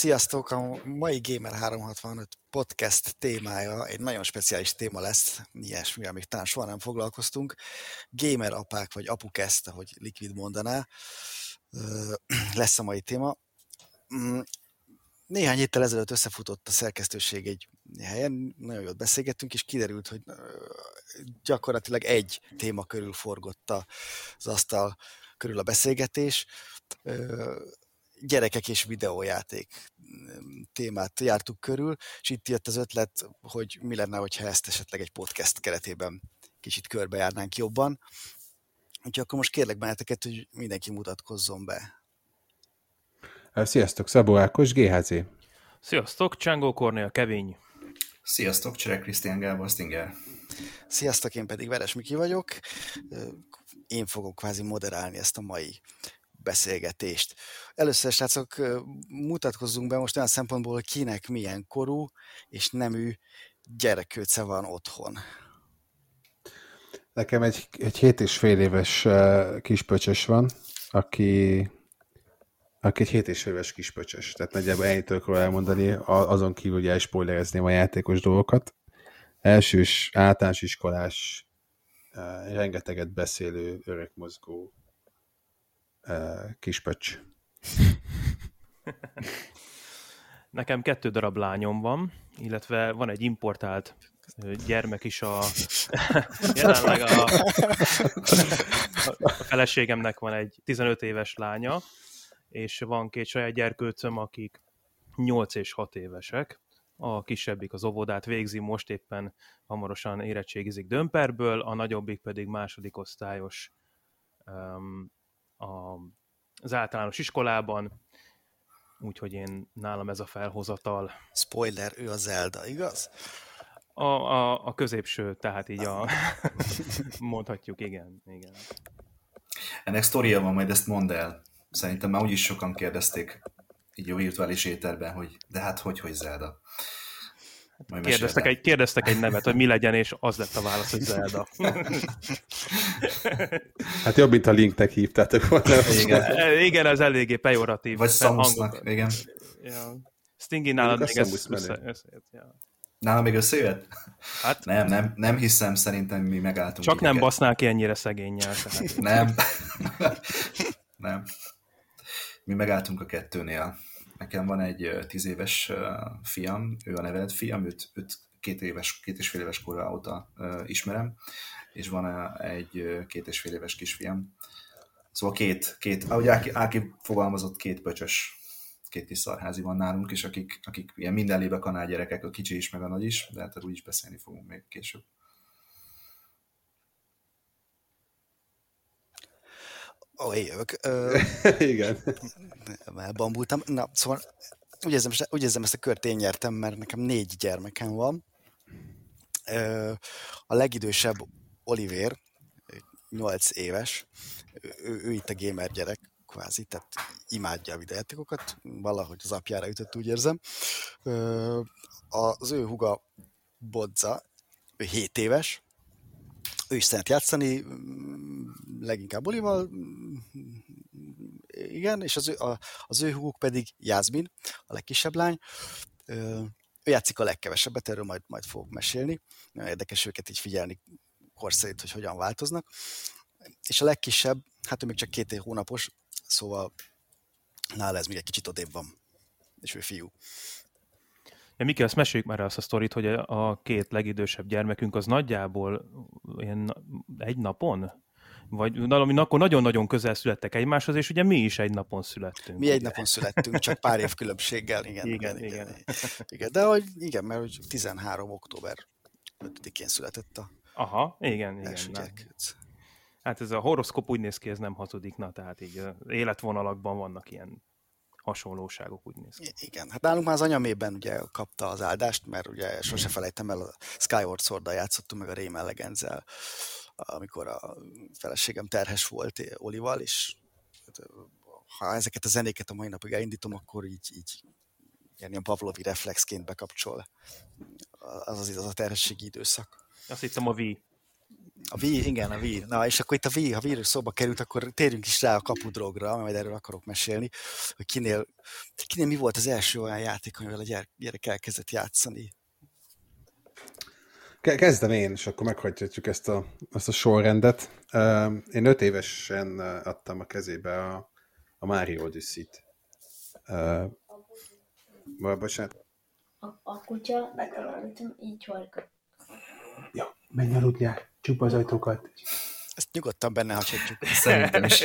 Sziasztok! A mai Gamer 365 podcast témája egy nagyon speciális téma lesz, ilyesmi, amit talán soha nem foglalkoztunk. Gamer apák, vagy apukest, ahogy Liquid mondaná, lesz a mai téma. Mm, néhány héttel ezelőtt összefutott a szerkesztőség egy helyen, nagyon jót beszélgettünk, és kiderült, hogy gyakorlatilag egy téma körül forgott az asztal körül a beszélgetés gyerekek és videójáték témát jártuk körül, és itt jött az ötlet, hogy mi lenne, hogyha ezt esetleg egy podcast keretében kicsit körbejárnánk jobban. Úgyhogy akkor most kérlek benneteket, hogy mindenki mutatkozzon be. Sziasztok, Szabó Ákos, GHZ. Sziasztok, Csangó Kornél, Kevény. Sziasztok, Csere Krisztián Gábor Stinger. Sziasztok, én pedig Veres Miki vagyok. Én fogok kvázi moderálni ezt a mai beszélgetést. Először, srácok, mutatkozzunk be most olyan szempontból, hogy kinek milyen korú és nemű gyerekőce van otthon. Nekem egy, egy hét és fél éves kispöcsös van, aki, aki egy hét és fél éves kispöcsös. Tehát nagyjából ennyit tudok elmondani, azon kívül ugye spoilerezném a játékos dolgokat. Elsős általános iskolás, rengeteget beszélő, örökmozgó kispöcs. Nekem kettő darab lányom van, illetve van egy importált gyermek is a jelenleg a, a feleségemnek van egy 15 éves lánya, és van két saját gyerkőcöm, akik 8 és 6 évesek. A kisebbik az óvodát végzi, most éppen hamarosan érettségizik dömperből, a nagyobbik pedig második osztályos um, a, az általános iskolában, úgyhogy én nálam ez a felhozatal. Spoiler, ő a Zelda, igaz? A, a, a középső, tehát így a, mondhatjuk, igen, igen. Ennek sztoria van, majd ezt mondd el. Szerintem már úgyis sokan kérdezték így a virtuális éterben, hogy de hát hogy, hogy Zelda. Majd kérdeztek egy, kérdeztek egy nevet, hogy mi legyen, és az lett a válasz, hogy Zelda. hát jobb, mint a Linknek hívtátok volna. Igen, igen, ez eléggé pejoratív. Vagy Samusnak, igen. Ja. Stingy nálad még ez össze, összejött. Ja. Nálam még összejött? Hát, nem, nem, nem hiszem, szerintem mi megálltunk. Csak nem basznál ki ennyire szegényel. Tehát. nem. nem. Mi megálltunk a kettőnél. Nekem van egy tíz éves fiam, ő a neveled fiam, őt, őt két, éves, két és fél éves korra óta ismerem, és van egy két és fél éves kisfiam. Szóval két, két ahogy Áki, Áki fogalmazott, két pöcsös, két kis szarházi van nálunk, és akik, akik ilyen minden lébe kanál gyerekek, a kicsi is, meg a nagy is, de hát úgy is beszélni fogunk még később. Én jövök. Igen. Elbambultam. Na, szóval úgy érzem, úgy érzem ezt a kört én nyertem, mert nekem négy gyermekem van. Ö, a legidősebb Oliver, 8 éves, ő, ő itt a gamer gyerek, kvázi, tehát imádja a videójátékokat, valahogy az apjára ütött, úgy érzem. Ö, az ő huga Bodza, ő 7 éves, ő is szeret játszani, leginkább Olival, igen, és az ő, a, az ő húguk pedig Jászmin, a legkisebb lány. Ő játszik a legkevesebbet, erről majd, majd fogok mesélni. Nagyon érdekes őket így figyelni korszerint, hogy hogyan változnak. És a legkisebb, hát ő még csak két hónapos, szóval nála ez még egy kicsit odébb van, és ő fiú. Ja, Miki, azt meséljük már azt a sztorit, hogy a két legidősebb gyermekünk az nagyjából ilyen egy napon vagy valami akkor nagyon-nagyon közel születtek egymáshoz, és ugye mi is egy napon születtünk. Mi egy napon születtünk, csak pár év különbséggel, igen. Igen, igen. igen. igen. igen de hogy, igen, mert hogy 13. október 5-én született a Aha, igen, igen. Hát ez a horoszkop úgy néz ki, ez nem hazudik, na, tehát így életvonalakban vannak ilyen hasonlóságok, úgy néz ki. Igen, hát nálunk már az anyamében ugye kapta az áldást, mert ugye sose felejtem el, a Skyward sword játszottunk meg a Rayman legends amikor a feleségem terhes volt Olival, és hát, ha ezeket a zenéket a mai napig elindítom, akkor így, így ilyen, ilyen Pavlovi reflexként bekapcsol az az, az a terhességi időszak. Azt hiszem a V. A Wii, igen, a Wii. Na, és akkor itt a Wii, ha Wii szóba került, akkor térjünk is rá a kapudrogra, majd erről akarok mesélni, hogy kinél, kinél mi volt az első olyan játék, amivel a gyerek elkezdett játszani. Kezdem én, és akkor meghagyhatjuk ezt a, ezt a sorrendet. Én öt évesen adtam a kezébe a, a Mario Odyssey-t. Bocsánat. A, a kutya betaláltam, így halka. Ja, menj aludjál, csupa az ajtókat. Ezt nyugodtan benne hagyhatjuk. Szerintem is.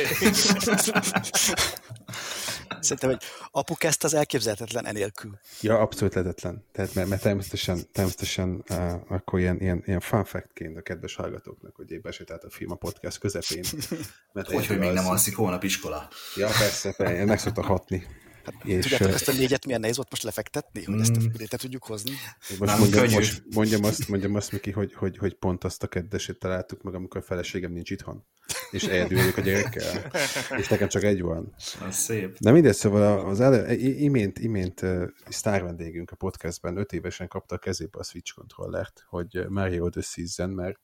Szerintem, hogy apuk ezt az elképzelhetetlen enélkül. Ja, abszolút lehetetlen. Tehát, mert, mert természetesen, természetesen uh, akkor ilyen, ilyen, ilyen fun fact-ként a kedves hallgatóknak, hogy épp esélyt a film a podcast közepén. Mert hogy, hogy még nem alszik holnap iskola. Ja, persze, persze meg szokta hatni. Hát, és, tudjátok, ezt a négyet milyen nehéz volt most lefektetni, hogy ezt a mm. figurét tudjuk hozni? Most mondjam, most mondjam, azt, mondjam azt, Miki, hogy, hogy, hogy pont azt a kedvesét találtuk meg, amikor a feleségem nincs itthon. És egyedül vagyok a gyerekkel. És nekem csak egy van. Az szép. De mindegy, szóval az elő, imént, imént uh, sztár vendégünk a podcastben öt évesen kapta a kezébe a Switch kontrollert, hogy Mario odyssey mert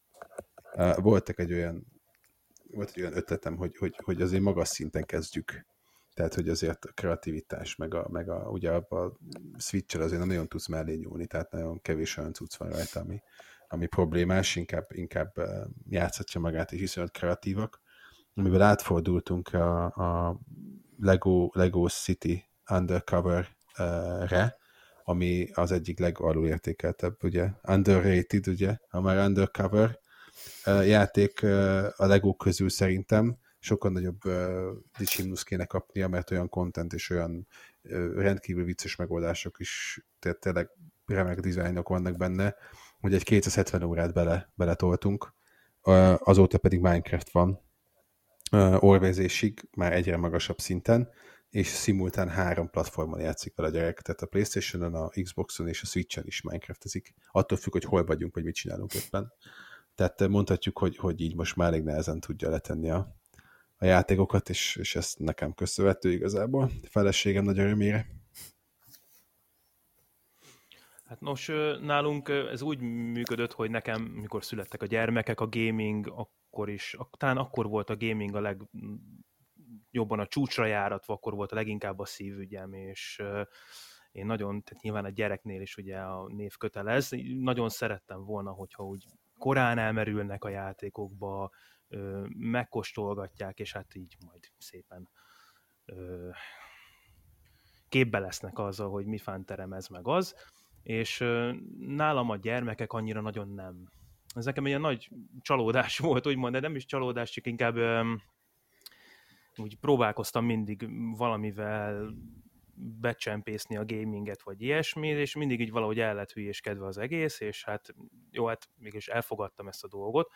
uh, voltak egy olyan volt egy olyan ötletem, hogy, hogy, hogy azért magas szinten kezdjük tehát, hogy azért a kreativitás, meg a, meg a ugye a switch azért nem nagyon tudsz mellé nyúlni, tehát nagyon kevés olyan cucc van rajta, ami, ami problémás, inkább, inkább játszhatja magát, és iszonyat kreatívak. Amivel átfordultunk a, a Lego, Lego City Undercover-re, ami az egyik legalulértékeltebb, ugye, underrated, ugye, ha már undercover játék a Lego közül szerintem, sokkal nagyobb uh, dicsimnusz kéne kapnia, mert olyan content és olyan uh, rendkívül vicces megoldások is, tehát tényleg remek dizájnok vannak benne, hogy egy 270 órát bele, beletoltunk, uh, azóta pedig Minecraft van uh, orvézésig, már egyre magasabb szinten, és szimultán három platformon játszik vele a gyerek, tehát a Playstation-on, a Xbox-on és a Switch-en is Minecraftezik. Attól függ, hogy hol vagyunk, vagy mit csinálunk éppen. Tehát mondhatjuk, hogy, hogy így most már elég nehezen tudja letenni a, a játékokat, és, és ezt nekem köszönhető igazából. A feleségem nagy örömére. Hát nos, nálunk ez úgy működött, hogy nekem, mikor születtek a gyermekek, a gaming akkor is, talán akkor volt a gaming a leg jobban a csúcsra járatva, akkor volt a leginkább a szívügyem, és én nagyon, tehát nyilván a gyereknél is ugye a név kötelez, nagyon szerettem volna, hogyha úgy korán elmerülnek a játékokba, megkóstolgatják, és hát így majd szépen képbe lesznek azzal, hogy mi fánterem ez meg az, és nálam a gyermekek annyira nagyon nem. Ez nekem egy nagy csalódás volt, úgymond, de nem is csalódás, csak inkább úgy próbálkoztam mindig valamivel becsempészni a gaminget, vagy ilyesmi, és mindig így valahogy el lett hülyéskedve az egész, és hát jó, hát mégis elfogadtam ezt a dolgot,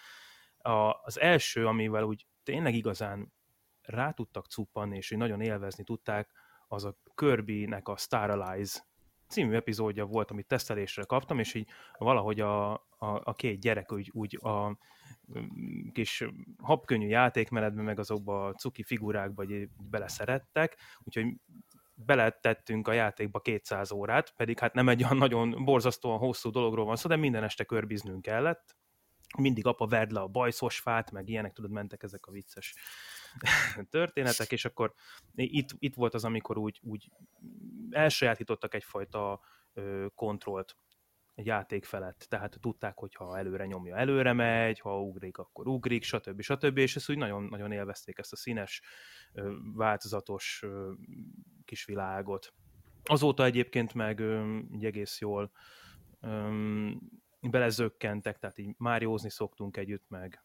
a, az első, amivel úgy tényleg igazán rá tudtak cuppanni, és hogy nagyon élvezni tudták, az a Kirby-nek a Star Allies című epizódja volt, amit tesztelésre kaptam, és így valahogy a, a, a két gyerek úgy, úgy a mm, kis habkönnyű játékmenetben, meg azokba a cuki figurákba így beleszerettek, úgyhogy beletettünk a játékba 200 órát, pedig hát nem egy olyan nagyon borzasztóan hosszú dologról van szó, de minden este körbiznünk kellett, mindig apa verd le a bajszos fát, meg ilyenek, tudod, mentek ezek a vicces történetek, és akkor itt, itt volt az, amikor úgy, úgy elsajátítottak egyfajta ö, kontrollt egy játék felett, tehát tudták, hogy ha előre nyomja, előre megy, ha ugrik, akkor ugrik, stb. stb. És ezt úgy nagyon, nagyon élvezték ezt a színes, változatos kis világot. Azóta egyébként meg így egész jól belezökkentek, tehát így máriózni szoktunk együtt, meg,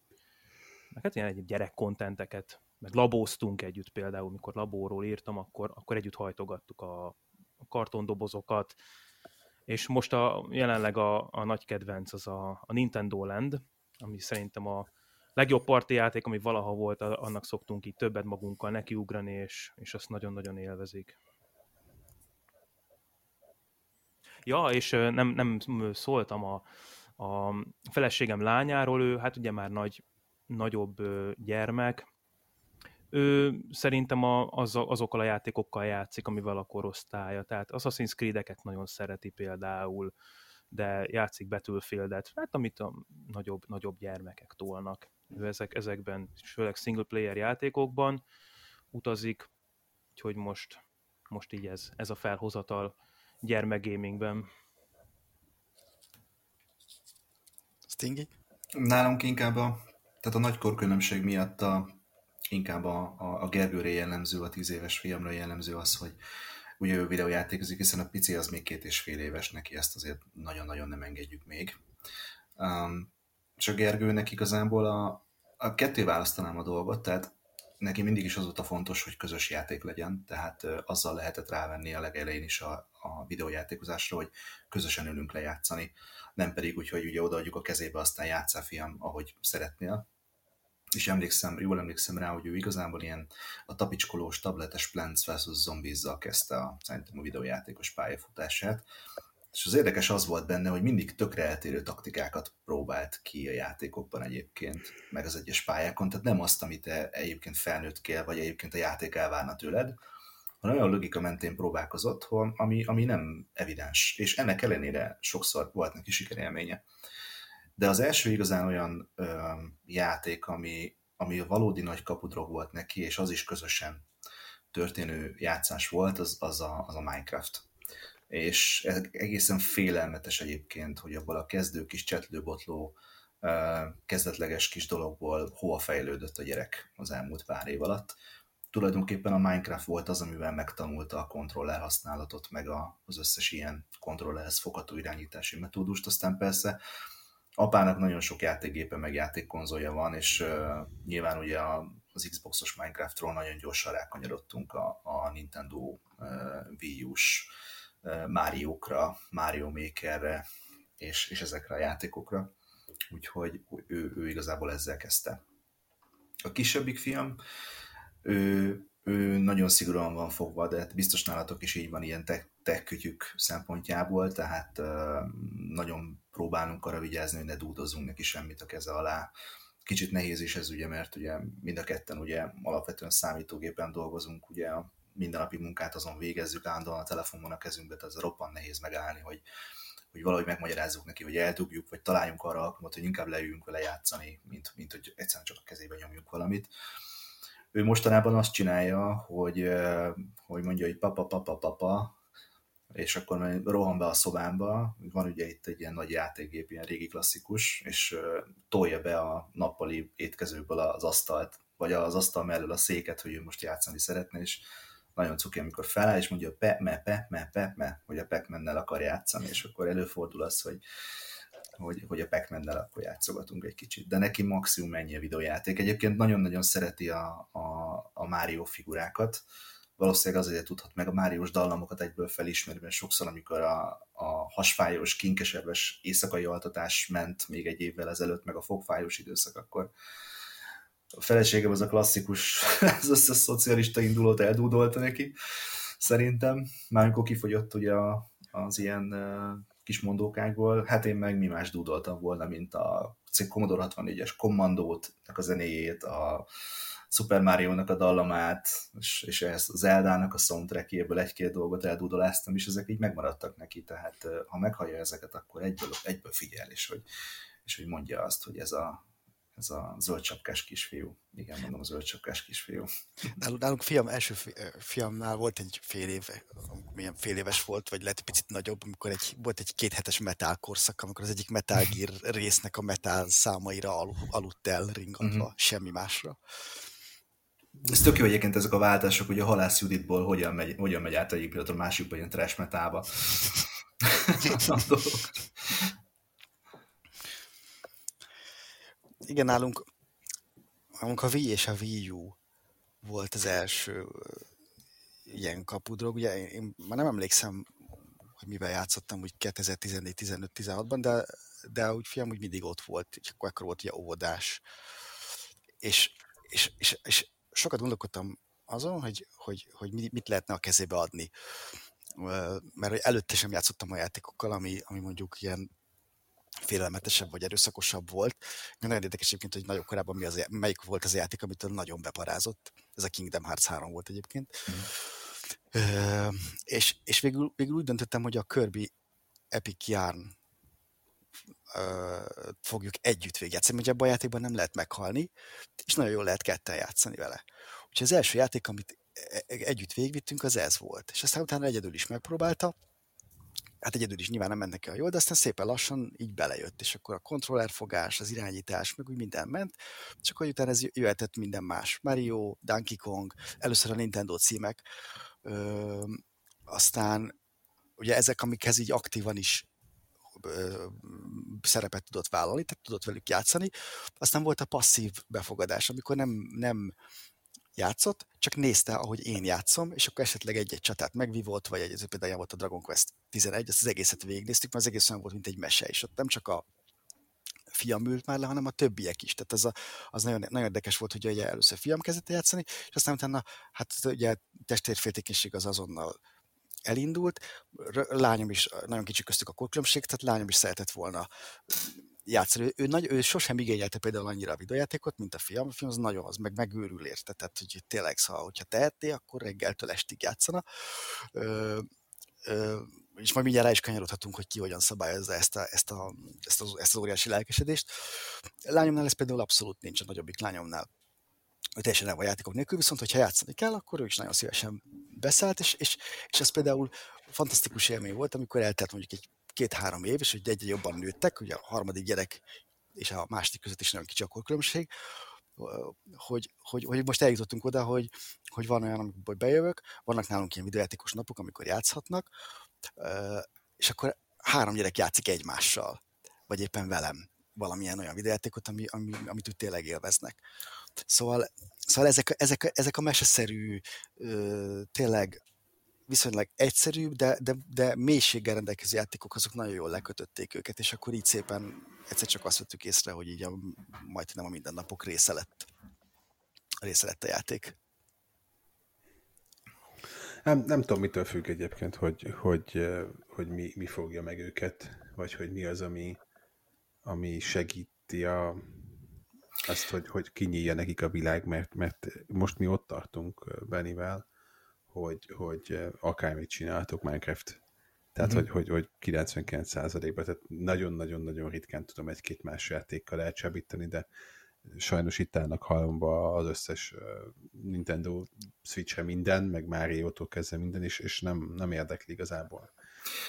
meg hát ilyen egyéb gyerekkontenteket, meg labóztunk együtt például, mikor labóról írtam, akkor, akkor együtt hajtogattuk a, a kartondobozokat, és most a, jelenleg a, a nagy kedvenc az a, a Nintendo Land, ami szerintem a legjobb parti játék, ami valaha volt, annak szoktunk így többet magunkkal nekiugrani, és, és azt nagyon-nagyon élvezik. Ja, és nem, nem szóltam a, a feleségem lányáról, ő hát ugye már nagy, nagyobb gyermek, ő szerintem a, az, azokkal a játékokkal játszik, amivel a korosztálya. Tehát Assassin's Creed-eket nagyon szereti például, de játszik Battlefield-et, hát amit a nagyobb, nagyobb gyermekek tolnak. Ő ezek, ezekben, főleg single player játékokban utazik, úgyhogy most, most így ez, ez a felhozatal gyermekgamingben. Stingy? Nálunk inkább a, tehát a nagy korkülönbség miatt a, inkább a, a, a Gergőre jellemző, a tíz éves fiamra jellemző az, hogy ugye ő videójátékozik, hiszen a pici az még két és fél éves, neki ezt azért nagyon-nagyon nem engedjük még. Um, és a Gergőnek igazából a, a ketté választanám a dolgot, tehát neki mindig is az volt a fontos, hogy közös játék legyen, tehát azzal lehetett rávenni a legelején is a, a videójátékozásra, hogy közösen ülünk lejátszani, nem pedig úgy, hogy ugye odaadjuk a kezébe, aztán játszál fiam, ahogy szeretnél. És emlékszem, jól emlékszem rá, hogy ő igazából ilyen a tapicskolós tabletes Plants vs. Zombies-zal kezdte a, szerintem a videójátékos pályafutását, és az érdekes az volt benne, hogy mindig tökre eltérő taktikákat próbált ki a játékokban egyébként, meg az egyes pályákon, tehát nem azt, amit te egyébként felnőtt kell, vagy egyébként a játék elvárna tőled, hanem olyan logika mentén próbálkozott, ami, ami nem evidens, és ennek ellenére sokszor volt neki sikerélménye. De az első igazán olyan ö, játék, ami, ami a valódi nagy kapudrog volt neki, és az is közösen történő játszás volt, az, az, a, az a Minecraft és egészen félelmetes egyébként, hogy abból a kezdő kis csetlőbotló kezdetleges kis dologból hova fejlődött a gyerek az elmúlt pár év alatt. Tulajdonképpen a Minecraft volt az, amivel megtanulta a kontroller használatot, meg az összes ilyen kontrollerhez fogható irányítási metódust. Aztán persze apának nagyon sok játékgépe, meg játékkonzolja van, és uh, nyilván ugye az Xboxos Minecraftról nagyon gyorsan rákanyarodtunk a, a Nintendo Wii U-s Máriókra, Mario Makerre és, és ezekre a játékokra. Úgyhogy ő, ő igazából ezzel kezdte. A kisebbik fiam, ő, ő nagyon szigorúan van fogva, de hát biztos nálatok is így van ilyen tech, szempontjából, tehát nagyon próbálunk arra vigyázni, hogy ne dúdozzunk neki semmit a keze alá. Kicsit nehéz is ez ugye, mert ugye mind a ketten ugye alapvetően számítógépen dolgozunk, ugye a mindennapi munkát azon végezzük, állandóan a telefonon a kezünkbe, tehát ez roppan nehéz megállni, hogy, hogy valahogy megmagyarázzuk neki, hogy eldugjuk, vagy találjunk arra alkalmat, hogy inkább leüljünk vele játszani, mint, mint hogy egyszerűen csak a kezébe nyomjuk valamit. Ő mostanában azt csinálja, hogy, hogy mondja, hogy papa, papa, papa, és akkor rohan be a szobámba, van ugye itt egy ilyen nagy játékgép, ilyen régi klasszikus, és tolja be a nappali étkezőből az asztalt, vagy az asztal mellől a széket, hogy ő most játszani szeretne, és nagyon cuki, amikor feláll, és mondja, pe, me, pe, me, pe, me, hogy a pac akar játszani, és akkor előfordul az, hogy hogy, hogy a pac akkor játszogatunk egy kicsit. De neki maximum mennyi a videójáték. Egyébként nagyon-nagyon szereti a, a, a Mario figurákat, valószínűleg azért tudhat meg a Máriós dallamokat egyből felismerni, mert sokszor, amikor a, a hasfájós, kinkesebbes éjszakai altatás ment még egy évvel ezelőtt, meg a fogfájós időszak, akkor a feleségem az a klasszikus, az összes szocialista indulót eldúdolta neki, szerintem. Már amikor kifogyott ugye az ilyen kis mondókákból, hát én meg mi más dúdoltam volna, mint a Commodore 64-es kommandót, a zenéjét, a Super Mario-nak a dallamát, és, és ez az Zelda-nak a soundtrackjéből egy-két dolgot eldúdoláztam, és ezek így megmaradtak neki, tehát ha meghallja ezeket, akkor egyből, egyből figyel, és hogy, és hogy mondja azt, hogy ez a, ez a zöldcsapkás kisfiú. Igen, mondom, a zöldcsapkás kisfiú. Nálunk, nálunk fiam, első fiamnál volt egy fél év, milyen fél éves volt, vagy lehet picit nagyobb, amikor egy, volt egy kéthetes metal korszak, amikor az egyik Metal Gear résznek a metal számaira al, aludt el ringatva, uh-huh. semmi másra. Ez tök jó egyébként ezek a váltások, hogy a Halász Juditból hogyan megy, hogyan megy át egyik pillanatra a másikba ilyen trash metalba. igen, nálunk, nálunk a Wii és a Wii U volt az első ilyen kapudrog. Ugye én, már nem emlékszem, hogy mivel játszottam úgy 2014-15-16-ban, de, de úgy fiam úgy mindig ott volt, és akkor ekkor volt ugye óvodás. És, és, és, és sokat gondolkodtam azon, hogy, hogy, hogy mit lehetne a kezébe adni. Mert előtte sem játszottam a játékokkal, ami, ami mondjuk ilyen félelmetesebb vagy erőszakosabb volt. Nagyon érdekes egyébként, hogy nagyon korábban mi az, melyik volt az játék, amit nagyon beparázott. Ez a Kingdom Hearts 3 volt egyébként. Mm. Uh, és, és végül, végül úgy döntöttem, hogy a Kirby Epic Yarn ö, fogjuk együtt végigjátszani, ugye ebben a játékban nem lehet meghalni, és nagyon jól lehet ketten játszani vele. Úgyhogy az első játék, amit e- e- együtt végigvittünk, az ez volt. És aztán utána egyedül is megpróbálta, hát egyedül is nyilván nem mennek el jól, de aztán szépen lassan így belejött, és akkor a kontrollerfogás, az irányítás, meg úgy minden ment, és akkor utána ez jöhetett minden más. Mario, Donkey Kong, először a Nintendo címek, ö, aztán ugye ezek, amikhez így aktívan is szerepet tudott vállalni, tehát tudott velük játszani. Aztán volt a passzív befogadás, amikor nem, nem játszott, csak nézte, ahogy én játszom, és akkor esetleg egy-egy csatát megvívott, vagy egy, például volt a Dragon Quest 11, azt az egészet végignéztük, mert az egész olyan volt, mint egy mese, és ott nem csak a fiam ült már le, hanem a többiek is. Tehát az, a, az nagyon, nagyon érdekes volt, hogy ugye először fiam kezdett játszani, és aztán utána, hát ugye testvérféltékenység az azonnal elindult. Lányom is, nagyon kicsi köztük a korkülönbség, tehát lányom is szeretett volna játszani. Ő, ő, nagy, ő sosem igényelte például annyira a videójátékot, mint a fiam. A fiam az nagyon, az meg megőrül érte. Tehát, hogy tényleg, szóval, hogyha tehetné, akkor reggeltől estig játszana. Ö, ö, és majd mindjárt rá is kanyarodhatunk, hogy ki hogyan szabályozza ezt, a, ezt, a, ezt, az, ezt az óriási lelkesedést. Lányomnál ez például abszolút nincs a nagyobbik lányomnál. Ő teljesen nem a játékok nélkül, viszont hogyha játszani kell, akkor ő is nagyon szívesen beszállt, és, és, és ez például fantasztikus élmény volt, amikor eltelt mondjuk egy két-három év, és hogy egyre jobban nőttek, ugye a harmadik gyerek és a második között is nagyon kicsi a különbség, hogy, hogy, hogy, most eljutottunk oda, hogy, hogy van olyan, amikor bejövök, vannak nálunk ilyen videójátékos napok, amikor játszhatnak, és akkor három gyerek játszik egymással, vagy éppen velem valamilyen olyan videójátékot, ami, ami, amit úgy tényleg élveznek. Szóval, szóval ezek, ezek, ezek a meseszerű, tényleg viszonylag egyszerűbb, de, de, de mélységgel rendelkező játékok, azok nagyon jól lekötötték őket, és akkor így szépen egyszer csak azt vettük észre, hogy így a, majdnem a mindennapok része lett, része lett a játék. Nem, nem tudom, mitől függ egyébként, hogy, hogy, hogy mi, mi fogja meg őket, vagy hogy mi az, ami, ami segíti a, azt, hogy, hogy kinyílja nekik a világ, mert, mert most mi ott tartunk Benivel, hogy, hogy akármit csináltok Minecraft. Tehát, mm-hmm. hogy, hogy, hogy 99%-ban, tehát nagyon-nagyon-nagyon ritkán tudom egy-két más játékkal elcsábítani, de sajnos itt állnak halomba az összes Nintendo Switch-re minden, meg Mario-tól kezdve minden, és, és nem, nem érdekli igazából.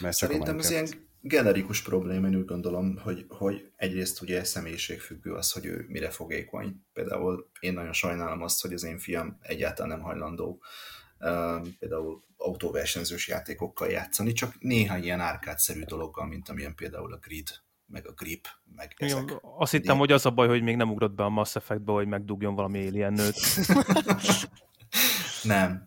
Mert Szerintem ez ilyen generikus probléma, én úgy gondolom, hogy, hogy egyrészt ugye személyiségfüggő az, hogy ő mire fogékony. Például én nagyon sajnálom azt, hogy az én fiam egyáltalán nem hajlandó például autóversenyzős játékokkal játszani, csak néhány ilyen árkádszerű dologgal, mint amilyen például a Grid, meg a Grip, meg ezek. Igen, azt hittem, hogy az a baj, hogy még nem ugrott be a Mass Effectbe, hogy megdugjon valami alien nőt. nem.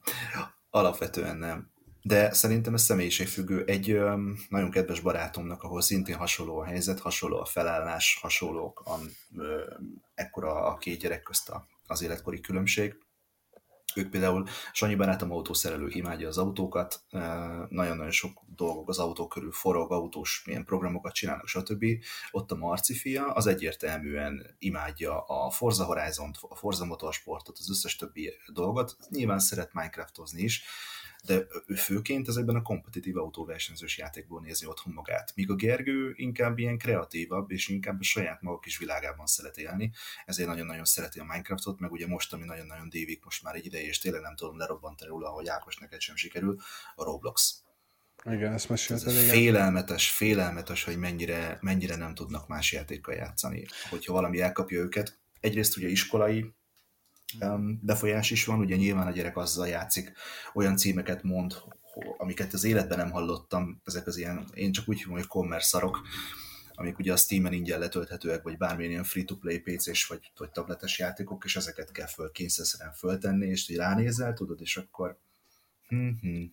Alapvetően nem. De szerintem ez személyiségfüggő. Egy ö, nagyon kedves barátomnak, ahol szintén hasonló a helyzet, hasonló a felállás, hasonlók, a, ö, ekkora a két gyerek közt az életkori különbség ők például Sanyi barátom autószerelő, imádja az autókat, nagyon-nagyon sok dolgok az autó körül forog, autós milyen programokat csinálnak, stb. Ott a Marci fia az egyértelműen imádja a Forza Horizon-t, a Forza Motorsportot, az összes többi dolgot, nyilván szeret Minecraftozni is, de ő főként ezekben a kompetitív autóversenyzős játékból nézi otthon magát. Míg a Gergő inkább ilyen kreatívabb, és inkább a saját maga kis világában szeret élni, ezért nagyon-nagyon szereti a Minecraftot, meg ugye most, ami nagyon-nagyon dévik most már egy ideje, és tényleg nem tudom lerobbantani róla, ahogy Ákos neked sem sikerül, a Roblox. Igen, ezt mesélted, igen. Félelmetes, félelmetes, hogy mennyire, mennyire nem tudnak más játékkal játszani. Hogyha valami elkapja őket, egyrészt ugye iskolai befolyás is van, ugye nyilván a gyerek azzal játszik, olyan címeket mond, amiket az életben nem hallottam, ezek az ilyen, én csak úgy hívom, hogy commerce amik ugye a Steam-en ingyen letölthetőek, vagy bármilyen ilyen free-to-play PC-s vagy, vagy tabletes játékok, és ezeket kell föl kényszerűen föltenni, és hogy ránézel, tudod, és akkor hm-hm.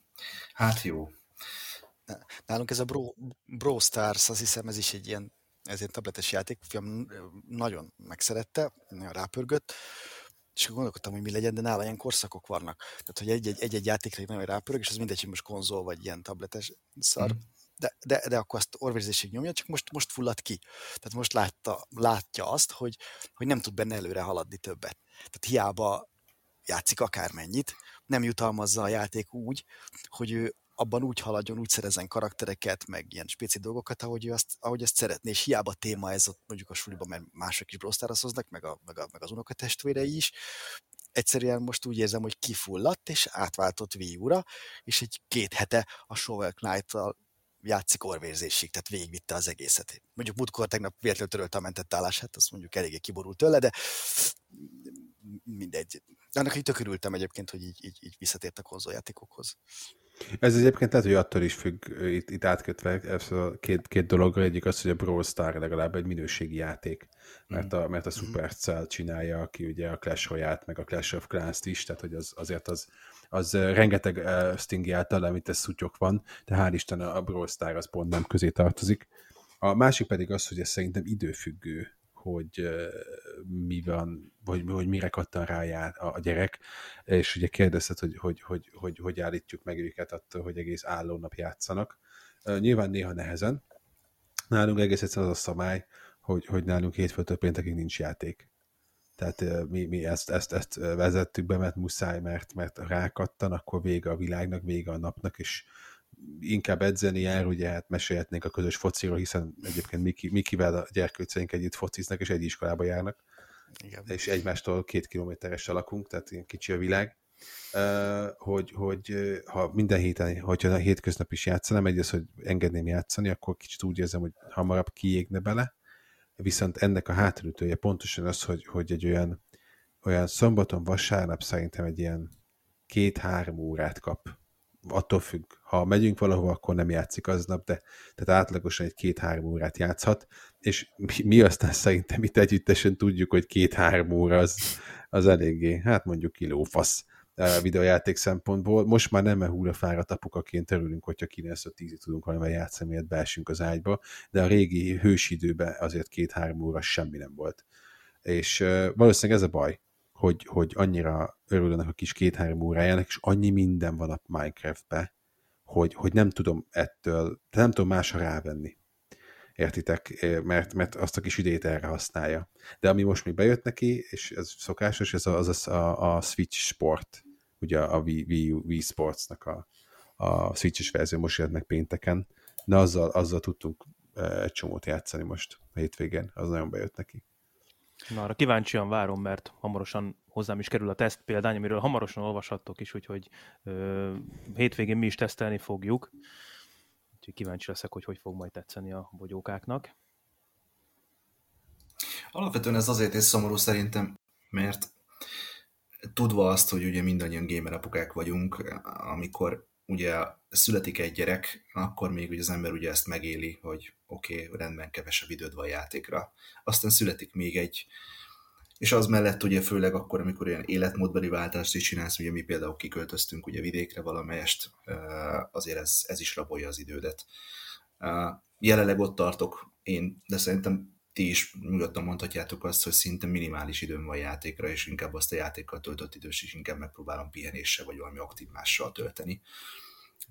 hát jó. Nálunk ez a Bro, Bro Stars, azt hiszem ez is egy ilyen, ez egy tabletes játék, fiam nagyon megszerette, nagyon rápörgött, és akkor gondolkodtam, hogy mi legyen, de nála ilyen korszakok vannak. Tehát, hogy egy-egy, egy-egy játékra nagyon rápörög, és az mindegy, hogy most konzol, vagy ilyen tabletes szar, mm. de, de, de akkor azt orvérzésig nyomja, csak most, most fullad ki. Tehát most látta, látja azt, hogy, hogy nem tud benne előre haladni többet. Tehát hiába játszik akármennyit, nem jutalmazza a játék úgy, hogy ő abban úgy haladjon, úgy szerezzen karaktereket, meg ilyen spéci dolgokat, ahogy, ő azt, ahogy ezt szeretné, és hiába téma ez ott mondjuk a suliban, mert mások is brosztáraszoznak, meg, a, meg, a, meg az unokatestvérei is, egyszerűen most úgy érzem, hogy kifulladt, és átváltott Wii U-ra, és egy két hete a Shovel Knight-tal játszik orvérzésig, tehát végigvitte az egészet. Mondjuk múltkor tegnap véletlenül törölte a mentett állását, azt mondjuk eléggé kiborult tőle, de mindegy. Annak így tök örültem egyébként, hogy így, így, így visszatért a konzoljátékokhoz. Ez egyébként lehet, hogy attól is függ, itt, itt átkötve ez a két, két dologra, egyik az, hogy a Brawl Star legalább egy minőségi játék, mert a, mert a Supercell csinálja, aki ugye a Clash royale meg a Clash of Clans-t is, tehát hogy az, azért az, az rengeteg uh, Stingy által említett szutyok van, de hál' Isten a Brawl Star az pont nem közé tartozik. A másik pedig az, hogy ez szerintem időfüggő, hogy mi van, vagy hogy mire kattan rá a gyerek, és ugye kérdezted, hogy hogy, hogy, hogy, hogy állítjuk meg őket attól, hogy egész álló nap játszanak. Nyilván néha nehezen. Nálunk egész egyszerűen az a szabály, hogy, hogy nálunk hétfőtől péntekig nincs játék. Tehát mi, mi ezt, ezt, ezt vezettük be, mert muszáj, mert, mert rákattan, akkor vége a világnak, vége a napnak, és inkább edzeni jár, ugye hát mesélhetnénk a közös fociról, hiszen egyébként Miki, Mikivel a gyerkőceink együtt fociznak, és egy iskolába járnak. Igen. És egymástól két kilométeres lakunk, tehát ilyen kicsi a világ. Hogy, hogy ha minden héten, hogyha a hétköznap is játszanám, egy az, hogy engedném játszani, akkor kicsit úgy érzem, hogy hamarabb kiégne bele, viszont ennek a hátulütője pontosan az, hogy, hogy egy olyan, olyan szombaton, vasárnap szerintem egy ilyen két-három órát kap attól függ, ha megyünk valahova, akkor nem játszik aznap, de tehát átlagosan egy két-három órát játszhat, és mi, aztán szerintem itt együttesen tudjuk, hogy két-három óra az, az eléggé, hát mondjuk kilófasz a videojáték szempontból. Most már nem a fáradt apukaként örülünk, hogyha 9-10-ig tudunk valamivel játszani, miért beesünk az ágyba, de a régi hősidőben azért két-három óra semmi nem volt. És uh, valószínűleg ez a baj, hogy, hogy annyira örülnek a kis két-három órájának, és annyi minden van a Minecraftbe, hogy, hogy nem tudom ettől, nem tudom másra rávenni. Értitek? Mert, mert azt a kis idét erre használja. De ami most még bejött neki, és ez szokásos, ez az, az a, a Switch Sport, ugye a Wii, Wii, Sportsnak a, a Switch-es verzió most jött meg pénteken, de azzal, azzal tudtunk egy csomót játszani most a hétvégén, az nagyon bejött neki. Na, arra kíváncsian várom, mert hamarosan hozzám is kerül a teszt példány, amiről hamarosan olvashattok is, úgyhogy ö, hétvégén mi is tesztelni fogjuk. Úgyhogy kíváncsi leszek, hogy hogy fog majd tetszeni a bogyókáknak. Alapvetően ez azért is szomorú szerintem, mert tudva azt, hogy ugye mindannyian gamer apukák vagyunk, amikor ugye születik egy gyerek, akkor még ugye az ember ugye ezt megéli, hogy oké, okay, rendben kevesebb időd van játékra. Aztán születik még egy, és az mellett ugye főleg akkor, amikor ilyen életmódbeli váltást is csinálsz, ugye mi például kiköltöztünk ugye vidékre valamelyest, azért ez, ez is rabolja az idődet. Jelenleg ott tartok én, de szerintem ti is nyugodtan mondhatjátok azt, hogy szinte minimális időm van játékra, és inkább azt a játékkal töltött idős is inkább megpróbálom pihenéssel vagy valami aktív mással tölteni.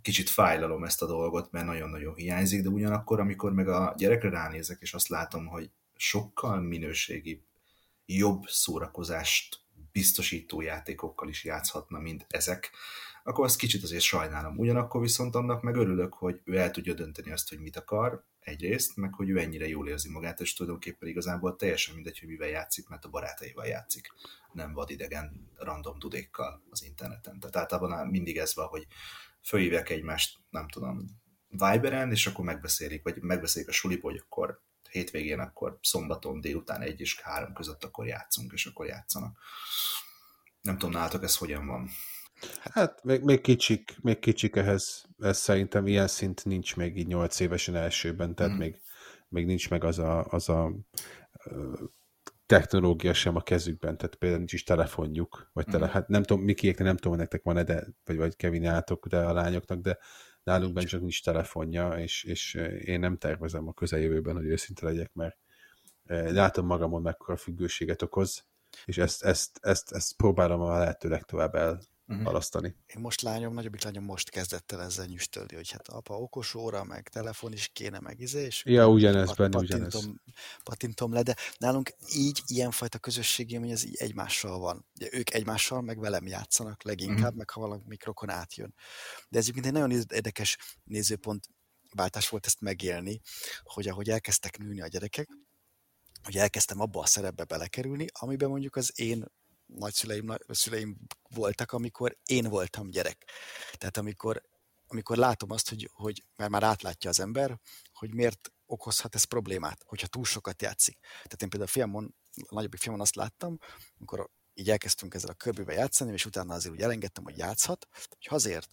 Kicsit fájlalom ezt a dolgot, mert nagyon-nagyon hiányzik, de ugyanakkor, amikor meg a gyerekre ránézek, és azt látom, hogy sokkal minőségi, jobb szórakozást biztosító játékokkal is játszhatna, mint ezek, akkor azt kicsit azért sajnálom. Ugyanakkor viszont annak meg örülök, hogy ő el tudja dönteni azt, hogy mit akar, egyrészt, meg hogy ő ennyire jól érzi magát, és tulajdonképpen igazából teljesen mindegy, hogy mivel játszik, mert a barátaival játszik, nem vadidegen random dudékkal az interneten. Tehát általában mindig ez van, hogy fölhívják egymást, nem tudom, Viberen, és akkor megbeszélik, vagy megbeszélik a suliba, hogy akkor hétvégén, akkor szombaton délután egy és három között akkor játszunk, és akkor játszanak. Nem tudom, nálatok ez hogyan van. Hát még, még, kicsik, még kicsik ehhez, ez szerintem ilyen szint nincs még így nyolc évesen elsőben, tehát mm. még, még nincs meg az a, az a technológia sem a kezükben, tehát például nincs is telefonjuk, vagy tele, mm. hát nem tudom, Mikiéknek nem tudom, nektek van-e, de, vagy, vagy Kevin átok, de a lányoknak, de nálunk benne csak nincs telefonja, és, és én nem tervezem a közeljövőben, hogy őszinte legyek, mert látom magamon mekkora függőséget okoz, és ezt, ezt, ezt, ezt próbálom a lehető legtovább el Mhm. halasztani. Én most lányom, nagyobbik lányom most kezdett el ezzel nyüstölni, hogy hát apa okos óra, meg telefon is kéne, meg izé, és Ja, ugyanez, pat- benne ugyanez. pattintom le, de nálunk így ilyenfajta közösségi élmény, ez így egymással van. Ugye ők egymással, meg velem játszanak leginkább, Mhm. meg ha valami rokon átjön. De ez egyébként egy nagyon érdekes nézőpont váltás volt ezt megélni, hogy ahogy elkezdtek nőni a gyerekek, hogy elkezdtem abba a szerepbe belekerülni, amiben mondjuk az én nagyszüleim, nagy- szüleim voltak, amikor én voltam gyerek. Tehát amikor, amikor látom azt, hogy, hogy mert már átlátja az ember, hogy miért okozhat ez problémát, hogyha túl sokat játszik. Tehát én például a filmon, a nagyobbik filmon azt láttam, amikor így elkezdtünk ezzel a körbével játszani, és utána azért úgy elengedtem, hogy játszhat, hogy azért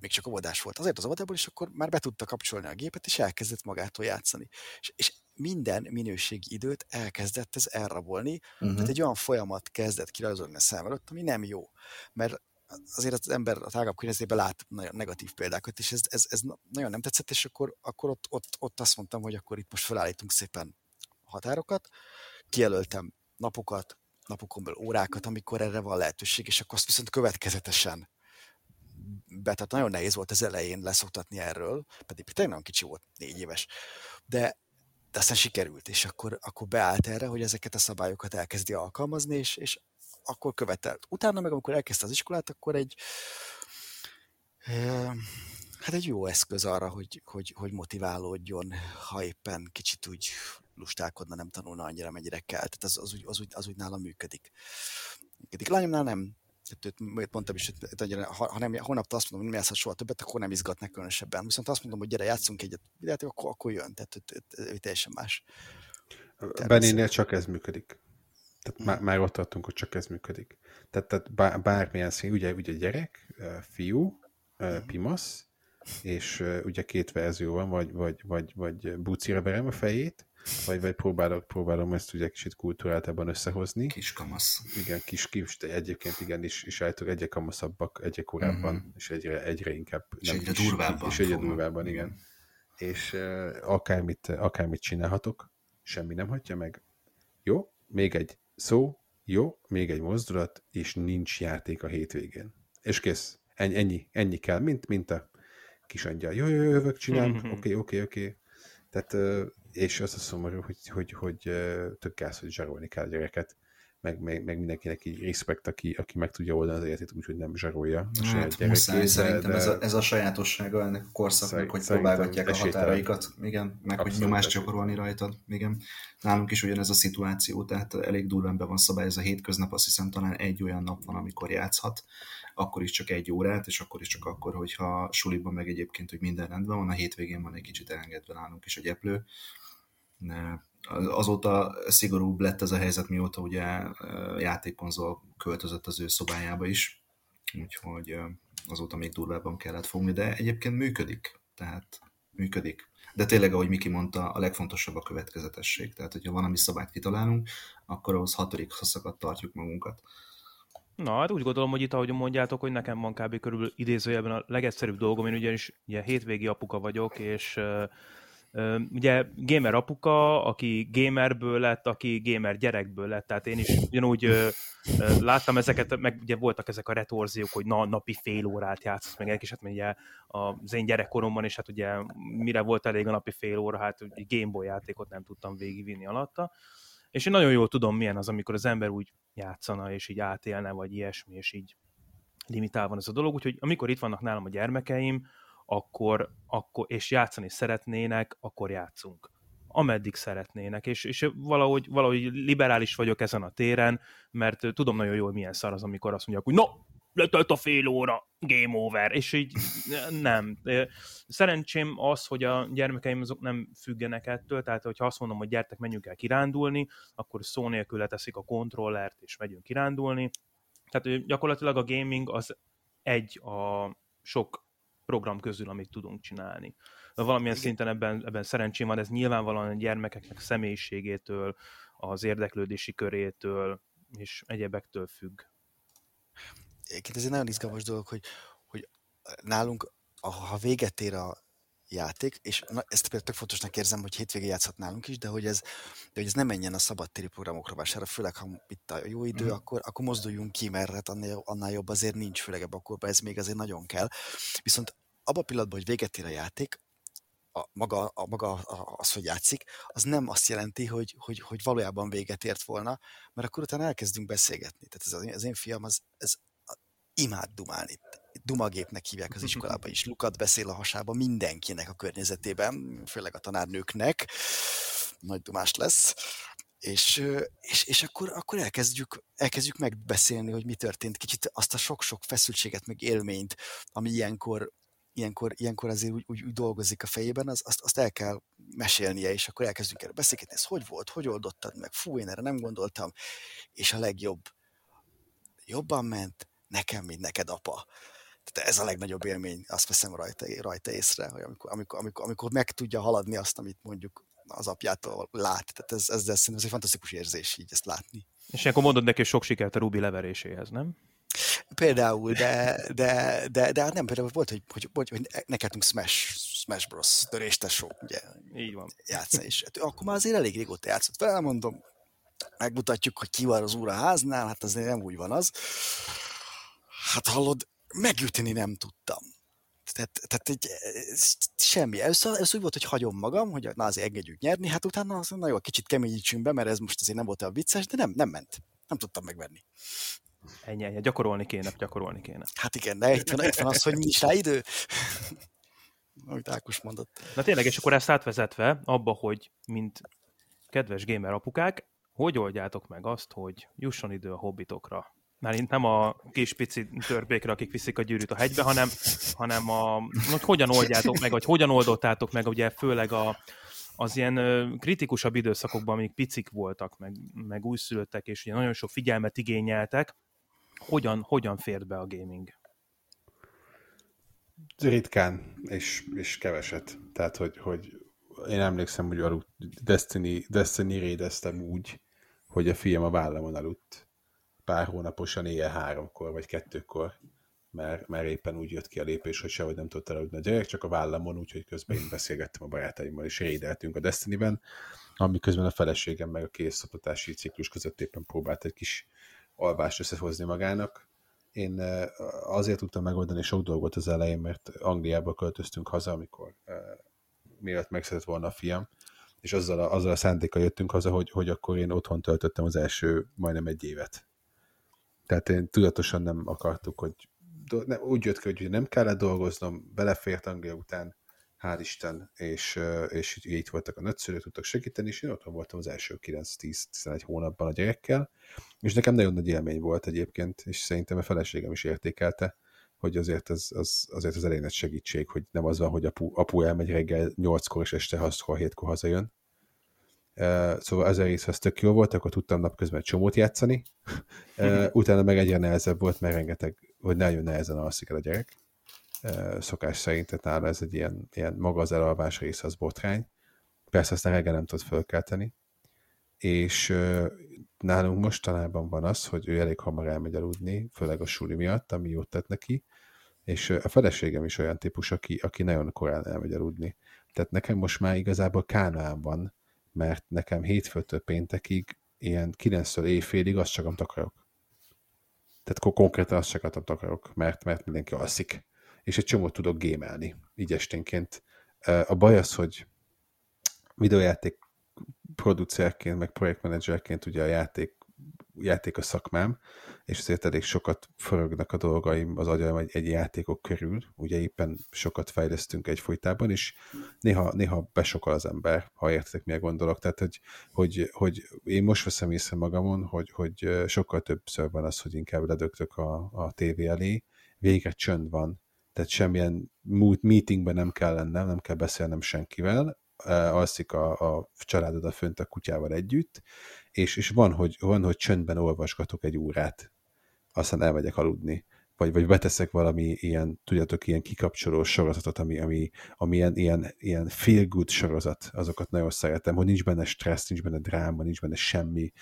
még csak óvodás volt. Azért az óvodából, és akkor már be tudta kapcsolni a gépet, és elkezdett magától játszani. És, és minden minőségi időt elkezdett ez elrabolni, Uh-huh. tehát egy olyan folyamat kezdett kirajzolni a szem előtt, ami nem jó. Mert azért az ember a tágabb környezetében lát nagyon negatív példákat, és ez, ez, ez nagyon nem tetszett, és akkor, akkor ott, ott, ott azt mondtam, hogy akkor itt most felállítunk szépen határokat, kijelöltem napokat, napokon belül órákat, amikor erre van lehetőség, és akkor azt viszont következetesen be, tehát nagyon nehéz volt az elején leszoktatni erről, pedig tényleg nagyon kicsi volt, négy éves, de, de aztán sikerült, és akkor, akkor beállt erre, hogy ezeket a szabályokat elkezdi alkalmazni, és, és akkor követelt. Utána meg, amikor elkezdte az iskolát, akkor egy eh, hát egy jó eszköz arra, hogy, hogy, hogy motiválódjon, ha éppen kicsit úgy lustálkodna, nem tanulna annyira, mennyire kell. Tehát az, az, úgy, az, úgy, az úgy nálam működik. működik. Lányomnál nem. Őt mondtam is, hogy ha, ha nem, holnap azt mondom, hogy nem játszhat soha többet, akkor nem izgatnak különösebben. Viszont azt mondom, hogy gyere, játszunk egyet, de akkor, akkor jön. Tehát ő, ő, ő teljesen más. Benénél csak ez működik. Tehát már, már ott tartunk, hogy csak ez működik. Tehát, tehát bár, bármilyen szín, ugye, ugye gyerek, fiú, pimasz, és ugye két verzió van, vagy, vagy, vagy, vagy bucira verem a fejét, vagy, vagy próbálok, próbálom ezt ugye kicsit kultúráltabban összehozni. Kis kamasz. Igen, kis kis, de egyébként igen, is, is állítólag egyre kamaszabbak, egyre korábban, Mhm. és egyre, egyre inkább. És egyre durvábban És egyre durvábban, igen. És uh, akármit, akármit csinálhatok, semmi nem hagyja meg. Jó, még egy szó, jó, még egy mozdulat, és nincs játék a hétvégén. És kész. Ennyi, ennyi, ennyi kell, mint, mint a kis angyal. Jó, jó, jó, jövök, csinálunk, Mhm. oké, oké, oké. Tehát, ö, és az a szomorú, hogy, hogy, hogy tök gáz, hogy zsarolni kell a gyereket, meg, meg, meg mindenkinek így respekt, aki, aki meg tudja oldani az életét úgy, hogy nem zsarolja a saját Hát muszáj, szerintem ez, a, ez a sajátossága ennek a korszaknak, hogy próbálgatják a határaikat, igen, meg hogy Abszolút nyomást esélytelen. gyakorolni rajtad, igen. Nálunk is ugyanez a szituáció, tehát elég durván be van szabályozva a hétköznap, azt hiszem talán egy olyan nap van, amikor játszhat, akkor is csak egy órát, és akkor is csak akkor, hogyha suliban meg egyébként, hogy minden rendben van, a hétvégén van egy kicsit elengedve nálunk is a gyeplő. Azóta szigorúbb lett ez a helyzet, mióta ugye játékkonzol költözött az ő szobájába is, úgyhogy azóta még durvábban kellett fogni, de egyébként működik, tehát működik. De tényleg, ahogy Miki mondta, a legfontosabb a következetesség. Tehát, hogyha valami szabályt kitalálunk, akkor ahhoz hatodik szakadt tartjuk magunkat. Na, hát úgy gondolom, hogy itt, ahogy mondjátok, hogy nekem van kb. körülbelül idézőjelben a legegyszerűbb dolgom, én ugyanis ugye hétvégi apuka vagyok, és ugye gamer apuka, aki gamerből lett, aki gamer gyerekből lett, tehát én is ugyanúgy uh, láttam ezeket, meg ugye voltak ezek a retorziók, hogy na, napi fél órát játszasz meg kis, hát ugye az én gyerekkoromban is, hát ugye mire volt elég a napi fél óra, hát Gameboy játékot nem tudtam végigvinni alatta, és én nagyon jól tudom, milyen az, amikor az ember úgy játszana, és így átélne, vagy ilyesmi, és így limitál van ez a dolog, úgyhogy amikor itt vannak nálam a gyermekeim, akkor, akkor és játszani szeretnének, akkor játszunk. Ameddig szeretnének, és, és valahogy, valahogy liberális vagyok ezen a téren, mert tudom nagyon jól, milyen szar az, amikor azt mondják, hogy no, letelt a fél óra, game over, és így nem. Szerencsém az, hogy a gyermekeim azok nem függenek ettől, tehát hogyha azt mondom, hogy gyertek, menjünk el kirándulni, akkor szó nélkül leteszik a kontrollert, és megyünk kirándulni. Tehát gyakorlatilag a gaming az egy a sok program közül, amit tudunk csinálni. Valamilyen Igen. szinten ebben, ebben szerencsém van, ez nyilvánvalóan a gyermekeknek személyiségétől, az érdeklődési körétől, és egyebektől függ. Egyébként ez egy nagyon izgalmas dolog, hogy, hogy nálunk, ha véget ér a játék, és na, ezt például tök fontosnak érzem, hogy hétvégén játszhat nálunk is, de hogy ez, de hogy ez nem menjen a szabadtéri programok rovására, főleg ha itt a jó idő, mm. akkor, akkor mozduljunk ki, mert hát annál, annál jobb azért nincs, főleg ebben a korban ez még azért nagyon kell. Viszont abban a pillanatban, hogy véget ér a játék, a, maga, a, maga az, hogy játszik, az nem azt jelenti, hogy, hogy, hogy valójában véget ért volna, mert akkor utána elkezdünk beszélgetni. Tehát ez az, az én fiam, az, ez imád dumálni dumagépnek hívják az iskolában is. Lukat beszél a hasába mindenkinek a környezetében, főleg a tanárnőknek. Nagy dumás lesz. És, és, és akkor, akkor elkezdjük, elkezdjük megbeszélni, hogy mi történt. Kicsit azt a sok-sok feszültséget, meg élményt, ami ilyenkor, ilyenkor, ilyenkor azért úgy, úgy, úgy dolgozik a fejében, az, azt, azt el kell mesélnie, és akkor elkezdünk erre beszélgetni, ez hogy volt, hogy oldottad meg, fú, én erre nem gondoltam, és a legjobb, jobban ment, nekem, mint neked, apa. Tehát ez a legnagyobb élmény, azt veszem rajta, rajta észre, hogy amikor, amikor, amikor, amikor meg tudja haladni azt, amit mondjuk az apjától lát. Tehát ez, ez, ez, ez egy fantasztikus érzés így ezt látni. És akkor mondod neki, sok sikert a Ruby leveréséhez, nem? Például, de, de, de, de hát nem, például volt, hogy, hogy, hogy, hogy neketünk Smash, Smash Bros. törést ugye. Így van. Játszani, és hát akkor már azért elég régóta játszott. Felmondom, megmutatjuk, hogy ki van az úr a háznál, hát azért nem úgy van az. Hát hallod, megütni nem tudtam. Tehát, tehát egy, semmi. Először, először úgy volt, hogy hagyom magam, hogy na azért engedjük nyerni, hát utána az, na jó, kicsit keményítsünk be, mert ez most azért nem volt olyan vicces, de nem, nem ment. Nem tudtam megvenni. Ennyi, ennyi. Gyakorolni kéne, gyakorolni kéne. Hát igen, de itt van, itt van az, hogy nincs rá idő. Amit Ákos mondott. Na tényleg, és akkor ezt átvezetve abba, hogy mint kedves gamer apukák, hogy oldjátok meg azt, hogy jusson idő a hobbitokra? Már nem a kis pici törpékre, akik viszik a gyűrűt a hegybe, hanem, hanem a, hogy hogyan oldjátok meg, vagy hogyan oldottátok meg, ugye főleg a, az ilyen kritikusabb időszakokban, amik picik voltak, meg, meg újszülöttek, és ugye nagyon sok figyelmet igényeltek, hogyan, hogyan fért be a gaming? Ritkán, és, és keveset. Tehát, hogy, hogy én emlékszem, hogy aludt, Destiny, Destiny raideztem úgy, hogy a fiam a vállamon aludt pár hónaposan éjjel háromkor vagy kettőkor, mert, mert éppen úgy jött ki a lépés, hogy sehogy nem tudta aludni a gyerek, csak a vállamon, úgyhogy közben én beszélgettem a barátaimmal, és rédeltünk a Destiny-ben, ami közben a feleségem meg a készszapotási ciklus között éppen próbált egy kis alvást összehozni magának. Én azért tudtam megoldani sok dolgot az elején, mert Angliába költöztünk haza, amikor mielőtt megszedett volna a fiam, és azzal a, azzal a szándékkal jöttünk haza, hogy, hogy akkor én otthon töltöttem az első majdnem egy évet. Tehát én tudatosan nem akartuk, hogy nem, úgy jött ki, hogy nem kellett dolgoznom, belefért Anglia után, hál' Isten, és, és így voltak a nagyszülők, tudtak segíteni, és én otthon voltam az első 9-10-11 hónapban a gyerekkel, és nekem nagyon nagy élmény volt egyébként, és szerintem a feleségem is értékelte, hogy azért az, az, azért az elég nagy segítség, hogy nem az van, hogy apu, apu elmegy reggel 8-kor, és este 6-7-kor hazajön, szóval ez az tök jó volt, akkor tudtam napközben csomót játszani, utána meg egyre nehezebb volt, mert rengeteg, hogy nagyon nehezen alszik el a gyerek, szokás szerint, tehát nála ez egy ilyen, ilyen maga az elalvás rész, az botrány, persze aztán reggel nem tud fölkelteni, és nálunk mostanában van az, hogy ő elég hamar elmegy aludni, főleg a suli miatt, ami jót tett neki, és a feleségem is olyan típus, aki, aki nagyon korán elmegy aludni. Tehát nekem most már igazából Kánaán van, mert nekem hétfőtől péntekig ilyen 9-től éjfélig azt csak takarok. Tehát konkrétan azt csak takarok, mert, mert mindenki alszik. És egy csomót tudok gémelni, így esténként. A baj az, hogy videójáték producerként, meg projektmenedzserként ugye a játék játék a szakmám, és azért elég sokat forognak a dolgaim az agyam egy, egy játékok körül, ugye éppen sokat fejlesztünk egyfolytában, és néha, néha besokol az ember, ha értek, mi gondolok. Tehát, hogy, hogy, hogy én most veszem észre magamon, hogy, hogy sokkal többször van az, hogy inkább ledögtök a, a tévé elé, végre csönd van, tehát semmilyen meetingben nem kell lennem, nem kell beszélnem senkivel, alszik a, a családod a fönt a kutyával együtt, és, és van, hogy, van, hogy csöndben olvasgatok egy órát, aztán elmegyek aludni. Vagy, vagy beteszek valami ilyen, tudjátok, ilyen kikapcsoló sorozatot, ami, ami, ami ilyen, ilyen, ilyen feel good sorozat, azokat nagyon szeretem, hogy nincs benne stressz, nincs benne dráma, nincs benne semmi,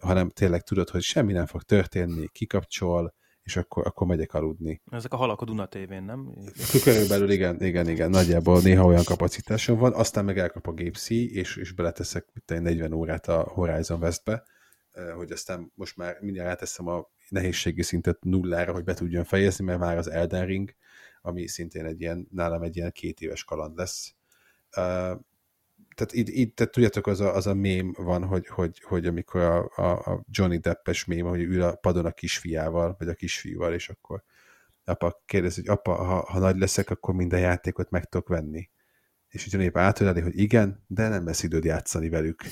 hanem tényleg tudod, hogy semmi nem fog történni, kikapcsol, és akkor, akkor megyek aludni. Ezek a halak a Duna tévén, nem? Körülbelül igen, igen, igen, nagyjából néha olyan kapacitásom van, aztán meg elkap a gépszi, és, és beleteszek mit 40 órát a Horizon Westbe, hogy aztán most már mindjárt áteszem a nehézségi szintet nullára, hogy be tudjon fejezni, mert már az Elden Ring, ami szintén egy ilyen, nálam egy ilyen két éves kaland lesz. Tehát itt, itt tehát tudjátok, az a, az a mém van, hogy, hogy, hogy amikor a, a, a Johnny Deppes mém, hogy ül a padon a kisfiával, vagy a kisfiúval, és akkor apa kérdezi, hogy apa, ha, ha nagy leszek, akkor minden játékot meg tudok venni. És Johnny épp átöleli, hogy igen, de nem lesz időd játszani velük.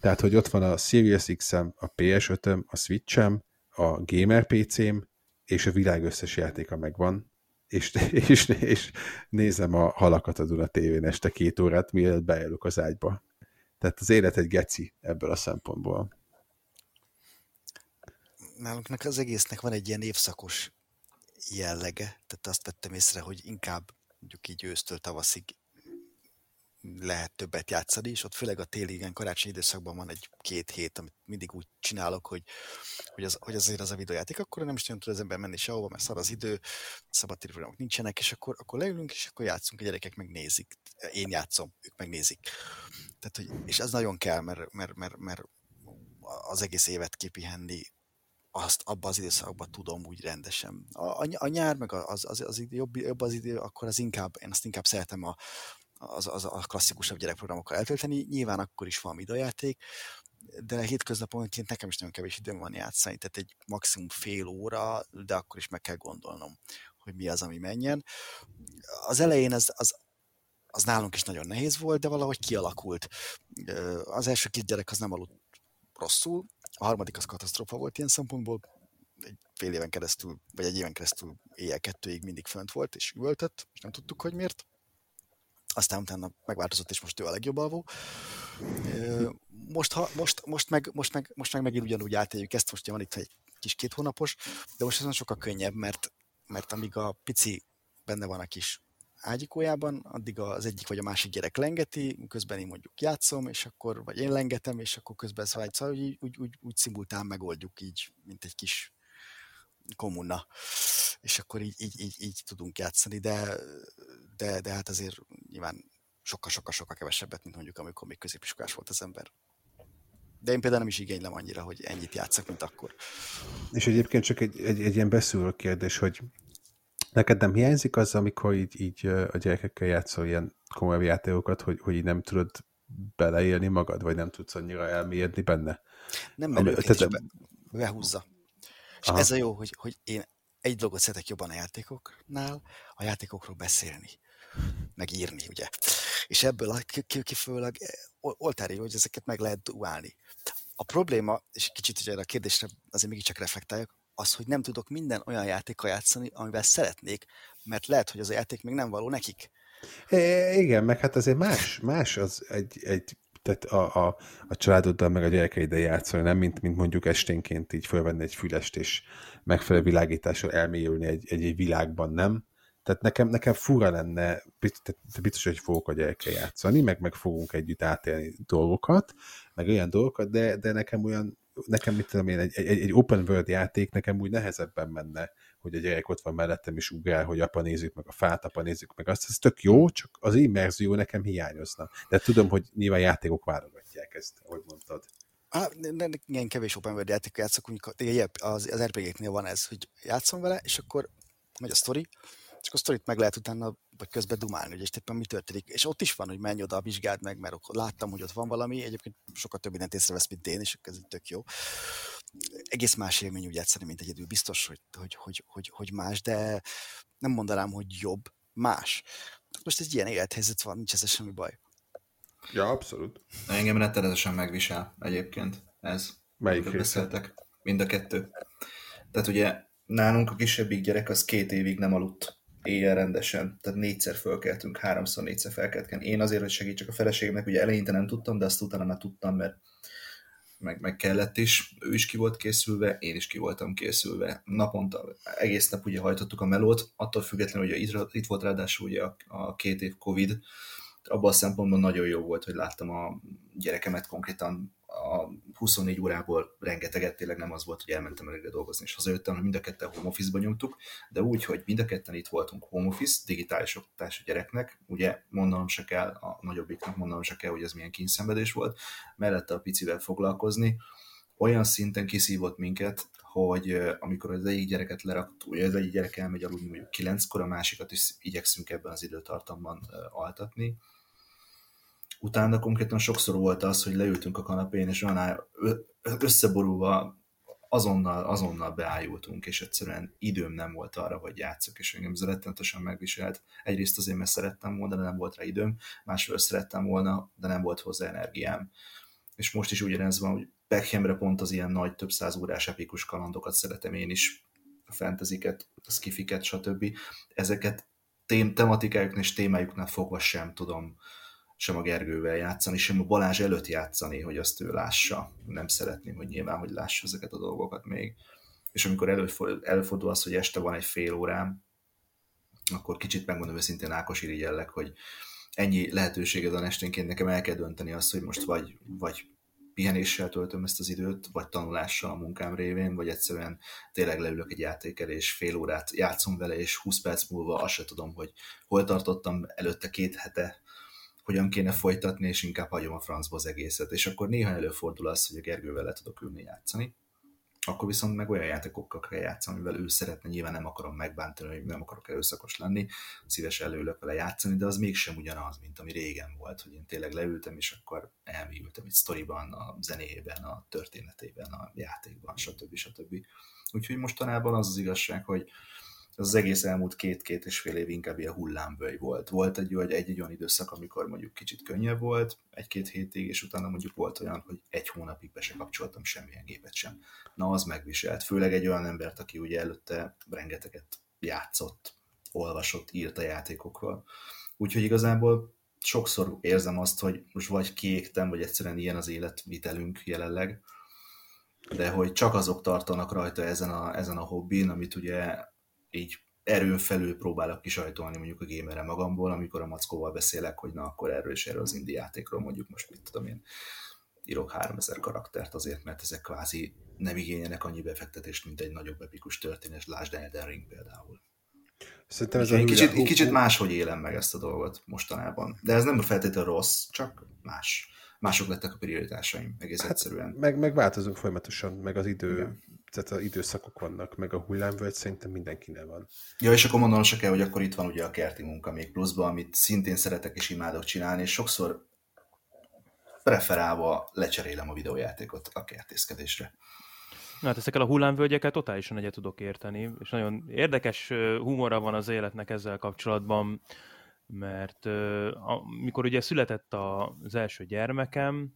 Tehát, hogy ott van a Series X-em, a PS5-öm, a Switch-em, a Gamer PC-m, és a világ összes játéka megvan, és, és, és nézem a halakat a Duna tévén este két órát, mielőtt bejelök az ágyba. Tehát az élet egy geci ebből a szempontból. Nálunk az egésznek van egy ilyen évszakos jellege, tehát azt vettem észre, hogy inkább mondjuk így ősztől tavaszig lehet többet játszani, és ott főleg a téli, igen, karácsonyi időszakban van egy-két hét, amit mindig úgy csinálok, hogy, hogy, az, hogy azért az a videójáték, akkor nem is nagyon tud az ember menni sehova, mert szar az idő, szabad programok nincsenek, és akkor, akkor leülünk, és akkor játszunk, a gyerekek megnézik. Én játszom, ők megnézik. Tehát, hogy, és ez nagyon kell, mert, mert, mert, mert az egész évet kipihenni, azt abban az időszakban tudom úgy rendesen. A, a, a nyár, meg az, az, az idő, jobb, jobb az idő, akkor az inkább, én azt inkább szeretem a, az, az a klasszikusabb gyerekprogramokkal eltölteni. Nyilván akkor is van videójáték, de hétköznaponként nekem is nagyon kevés időm van játszani, tehát egy maximum fél óra, de akkor is meg kell gondolnom, hogy mi az, ami menjen. Az elején az, az, az nálunk is nagyon nehéz volt, de valahogy kialakult. Az első két gyerek az nem aludt rosszul, a harmadik az katasztrófa volt ilyen szempontból, egy fél éven keresztül, vagy egy éven keresztül éjjel kettőig mindig fönt volt, és üvöltött, és nem tudtuk, hogy miért aztán utána megváltozott, és most ő a legjobb alvó. Most, ha, most, most, meg, most, meg, most meg megint ugyanúgy átéljük ezt, most van itt egy kis két hónapos, de most ez sokkal könnyebb, mert, mert amíg a pici benne van a kis ágyikójában, addig az egyik vagy a másik gyerek lengeti, közben én mondjuk játszom, és akkor, vagy én lengetem, és akkor közben szóval, szóval úgy, úgy, úgy, úgy szimultán megoldjuk így, mint egy kis kommuna. És akkor így, így, így, így tudunk játszani, de de, de hát azért nyilván sokkal-sokkal-sokkal kevesebbet, mint mondjuk amikor még középiskolás volt az ember. De én például nem is igénylem annyira, hogy ennyit játszak, mint akkor. És egyébként csak egy, egy, egy ilyen beszűrő kérdés, hogy neked nem hiányzik az, amikor így, így a gyerekekkel játszol ilyen komolyabb játékokat, hogy, hogy így nem tudod beleélni magad, vagy nem tudsz annyira elmélyedni benne? Nem, mert Ami, tehát, be, behúzza. És Aha. ez a jó, hogy, hogy én egy dolgot szeretek jobban a játékoknál, a játékokról beszélni, meg írni, ugye. És ebből a kifőleg eh, oltári, hogy ezeket meg lehet duálni. A probléma, és kicsit ugye a kérdésre azért mégiscsak reflektáljak, az, hogy nem tudok minden olyan játékkal játszani, amivel szeretnék, mert lehet, hogy az a játék még nem való nekik. É, igen, meg hát azért más, más az egy, egy tehát a, a, a családoddal meg a gyerekeiddel játszani, nem mint, mint mondjuk esténként így fölvenni egy fülest és megfelelő világítással elmélyülni egy, egy, egy világban, nem? Tehát nekem, nekem fura lenne, biztos, hogy fogok a gyerekkel játszani, meg, meg fogunk együtt átélni dolgokat, meg olyan dolgokat, de, de nekem olyan, nekem mit tudom én, egy, egy, egy open world játék nekem úgy nehezebben menne, hogy a gyerek ott van mellettem és ugrál, hogy apa nézzük meg a fát, apa nézzük meg azt, ez tök jó, csak az immerzió nekem hiányozna. De tudom, hogy nyilván játékok válogatják ezt, ahogy mondtad. Ah, igen, kevés open world játék játszok, az, az RPG-knél van ez, hogy játszom vele, és akkor megy a sztori, és akkor a sztorit meg lehet utána, vagy közben dumálni, hogy éppen mi történik. És ott is van, hogy menj oda, vizsgáld meg, mert láttam, hogy ott van valami, egyébként sokkal több mindent észrevesz, mint én, és ez tök jó. Egész más élmény úgy játszani, mint egyedül. Biztos, hogy, hogy, hogy, hogy, hogy más, de nem mondanám, hogy jobb, más. Most egy ilyen élethelyzet van, nincs ez semmi baj. Ja, abszolút. Engem rettenetesen megvisel egyébként ez. Melyik beszéltek? Mind a kettő. Tehát ugye nálunk a kisebbik gyerek az két évig nem aludt éjjel rendesen, tehát négyszer fölkeltünk, háromszor, négyszer felkeltünk. Én azért, hogy segítsek a feleségemnek, ugye eleinte nem tudtam, de azt utána már tudtam, mert meg, meg kellett is. Ő is ki volt készülve, én is ki voltam készülve. Naponta, egész nap ugye hajtottuk a melót, attól függetlenül, hogy itt, itt volt ráadásul ugye a, a két év Covid, abban a szempontból nagyon jó volt, hogy láttam a gyerekemet konkrétan a 24 órából rengeteget, tényleg nem az volt, hogy elmentem előre dolgozni, és hazajöttem, mind a ketten home office-ba nyomtuk, de úgy, hogy mind a ketten itt voltunk home office, digitális oktatás a gyereknek, ugye mondanom se kell, a nagyobbiknak mondanom se kell, hogy ez milyen kényszenvedés volt, mellette a picivel foglalkozni, olyan szinten kiszívott minket, hogy amikor az egyik gyereket leraktuk, ugye az egyik gyerek elmegy aludni mondjuk kilenckor, a másikat is igyekszünk ebben az időtartamban altatni. Utána konkrétan sokszor volt az, hogy leültünk a kanapén, és olyan összeborulva azonnal, azonnal beájultunk, és egyszerűen időm nem volt arra, hogy játszok, és engem ez rettenetesen megviselt. Egyrészt azért, mert szerettem volna, de nem volt rá időm, másrészt szerettem volna, de nem volt hozzá energiám. És most is ugyanez van, hogy Beckhamre pont az ilyen nagy, több száz órás epikus kalandokat szeretem én is, a fantasyket, a skifiket, stb. Ezeket tém, tematikájuknál és témájuknál fogva sem tudom sem a Gergővel játszani, sem a Balázs előtt játszani, hogy azt ő lássa. Nem szeretném, hogy nyilván, hogy lássa ezeket a dolgokat még. És amikor előfordul az, hogy este van egy fél órám, akkor kicsit megmondom őszintén Ákos irigyellek, hogy ennyi lehetőséged van esténként, nekem el kell dönteni azt, hogy most vagy, vagy pihenéssel töltöm ezt az időt, vagy tanulással a munkám révén, vagy egyszerűen tényleg leülök egy játékkel, és fél órát játszom vele, és 20 perc múlva azt se tudom, hogy hol tartottam előtte két hete, hogyan kéne folytatni, és inkább hagyom a francba az egészet. És akkor néha előfordul az, hogy a Gergővel le tudok ülni játszani, akkor viszont meg olyan játékokkal kell játszani, amivel ő szeretne, nyilván nem akarom megbántani, hogy nem akarok erőszakos lenni, szívesen előülök vele játszani, de az mégsem ugyanaz, mint ami régen volt, hogy én tényleg leültem, és akkor elmélyültem egy sztoriban, a zenéjében, a történetében, a játékban, stb. stb. Úgyhogy mostanában az az igazság, hogy az egész elmúlt két-két és fél év inkább ilyen hullámvölgy volt. Volt egy, egy, egy, egy olyan időszak, amikor mondjuk kicsit könnyebb volt, egy-két hétig, és utána mondjuk volt olyan, hogy egy hónapig be se kapcsoltam semmilyen gépet sem. Na, az megviselt. Főleg egy olyan embert, aki ugye előtte rengeteget játszott, olvasott, írt a játékokról. Úgyhogy igazából sokszor érzem azt, hogy most vagy kiégtem, vagy egyszerűen ilyen az életvitelünk jelenleg, de hogy csak azok tartanak rajta ezen a, ezen a hobbin, amit ugye így erőn felül próbálok kisajtolni mondjuk a gamerre magamból, amikor a mackóval beszélek, hogy na akkor erről és erről az indie játékról mondjuk most mit tudom én írok 3000 karaktert azért, mert ezek kvázi nem igényenek annyi befektetést, mint egy nagyobb epikus történet, lásd Elden Ring például. Szerintem ez egy kicsit, hú... kicsit máshogy élem meg ezt a dolgot mostanában. De ez nem feltétlenül rossz, csak más. Mások lettek a prioritásaim, egész hát, egyszerűen. Meg, meg változunk folyamatosan, meg az idő Igen tehát az időszakok vannak, meg a hullámvölgy szerintem mindenkinek van. Ja, és akkor mondanom se kell, hogy akkor itt van ugye a kerti munka még pluszban, amit szintén szeretek és imádok csinálni, és sokszor preferálva lecserélem a videójátékot a kertészkedésre. Na hát ezekkel a hullámvölgyekkel totálisan egyet tudok érteni, és nagyon érdekes humora van az életnek ezzel kapcsolatban, mert amikor ugye született az első gyermekem,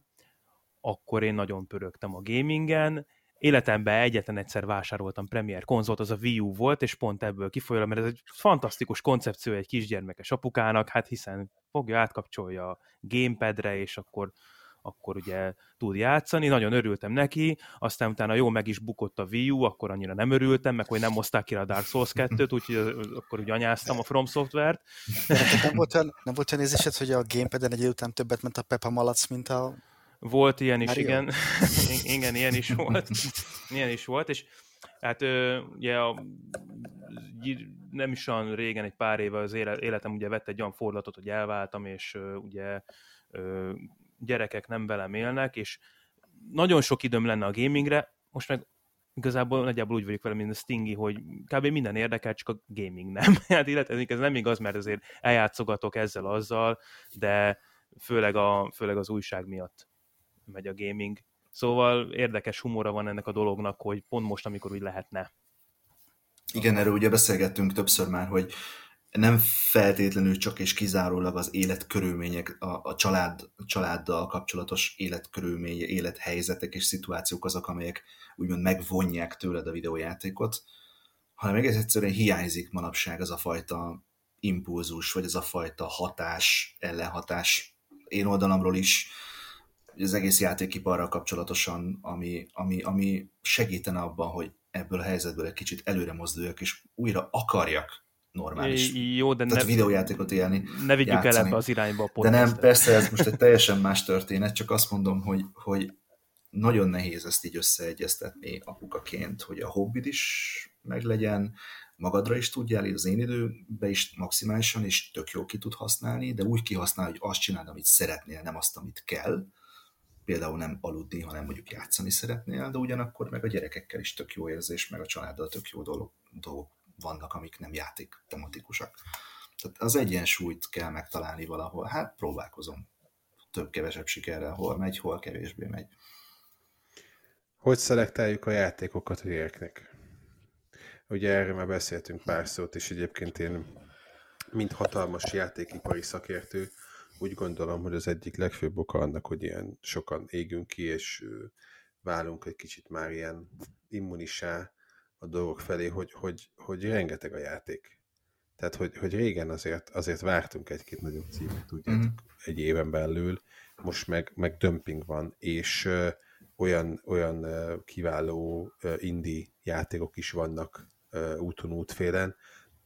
akkor én nagyon pörögtem a gamingen, életemben egyetlen egyszer vásároltam Premier konzolt, az a Wii U volt, és pont ebből kifolyólag, mert ez egy fantasztikus koncepció egy kisgyermekes apukának, hát hiszen fogja, átkapcsolja a gamepadre, és akkor akkor ugye tud játszani, nagyon örültem neki, aztán utána jó meg is bukott a Wii U, akkor annyira nem örültem, meg hogy nem hozták ki a Dark Souls 2-t, úgyhogy akkor ugye anyáztam a From Software-t. Nem volt olyan, nem volt olyan érzésed, hogy a gamepad-en egy után többet ment a Peppa Malac, mint a volt ilyen is, igen. igen, ilyen is volt. ilyen is volt, és hát ugye a, nem is olyan régen, egy pár éve az életem ugye vett egy olyan fordulatot, hogy elváltam, és ugye gyerekek nem velem élnek, és nagyon sok időm lenne a gamingre, most meg igazából nagyjából úgy vagyok vele, mint a Stingy, hogy kb. minden érdekel, csak a gaming nem. Hát illetve ez nem igaz, mert azért eljátszogatok ezzel-azzal, de főleg, a, főleg az újság miatt megy a gaming. Szóval érdekes humora van ennek a dolognak, hogy pont most, amikor úgy lehetne. Igen, erről ugye beszélgettünk többször már, hogy nem feltétlenül csak és kizárólag az életkörülmények, a, a család, a családdal kapcsolatos életkörülmény, élethelyzetek és szituációk azok, amelyek úgymond megvonják tőled a videójátékot, hanem egész egyszerűen hiányzik manapság az a fajta impulzus, vagy az a fajta hatás, ellenhatás. Én oldalamról is, az egész játékiparral kapcsolatosan, ami, ami, ami segítene abban, hogy ebből a helyzetből egy kicsit előre mozduljak, és újra akarjak normális Jó, de tehát ne, videójátékot élni. Ne vigyük játszani. el ebbe az irányba a De nem, persze ez most egy teljesen más történet, csak azt mondom, hogy, hogy nagyon nehéz ezt így összeegyeztetni apukaként, hogy a hobbid is meglegyen, magadra is tudjál, az én időben is maximálisan, és tök jó ki tud használni, de úgy kihasználni, hogy azt csináld, amit szeretnél, nem azt, amit kell. Például nem aludni, hanem mondjuk játszani szeretnél, de ugyanakkor meg a gyerekekkel is tök jó érzés, meg a családdal tök jó dolgok, dolgok vannak, amik nem játék tematikusak. Tehát az egyensúlyt kell megtalálni valahol. Hát próbálkozom. Több-kevesebb sikerrel, hol megy, hol kevésbé megy. Hogy szelektáljuk a játékokat a gyereknek? Ugye erről már beszéltünk pár szót, és egyébként én, mint hatalmas játékipari szakértő, úgy gondolom, hogy az egyik legfőbb oka annak, hogy ilyen sokan égünk ki, és válunk egy kicsit már ilyen immunisá a dolgok felé, hogy, hogy, hogy rengeteg a játék. Tehát, hogy, hogy régen azért, azért vártunk egy-két nagyobb címet, tudjátok, mm. egy éven belül, most meg, meg dömping van, és ö, olyan, olyan ö, kiváló ö, indie játékok is vannak ö, úton útfélen,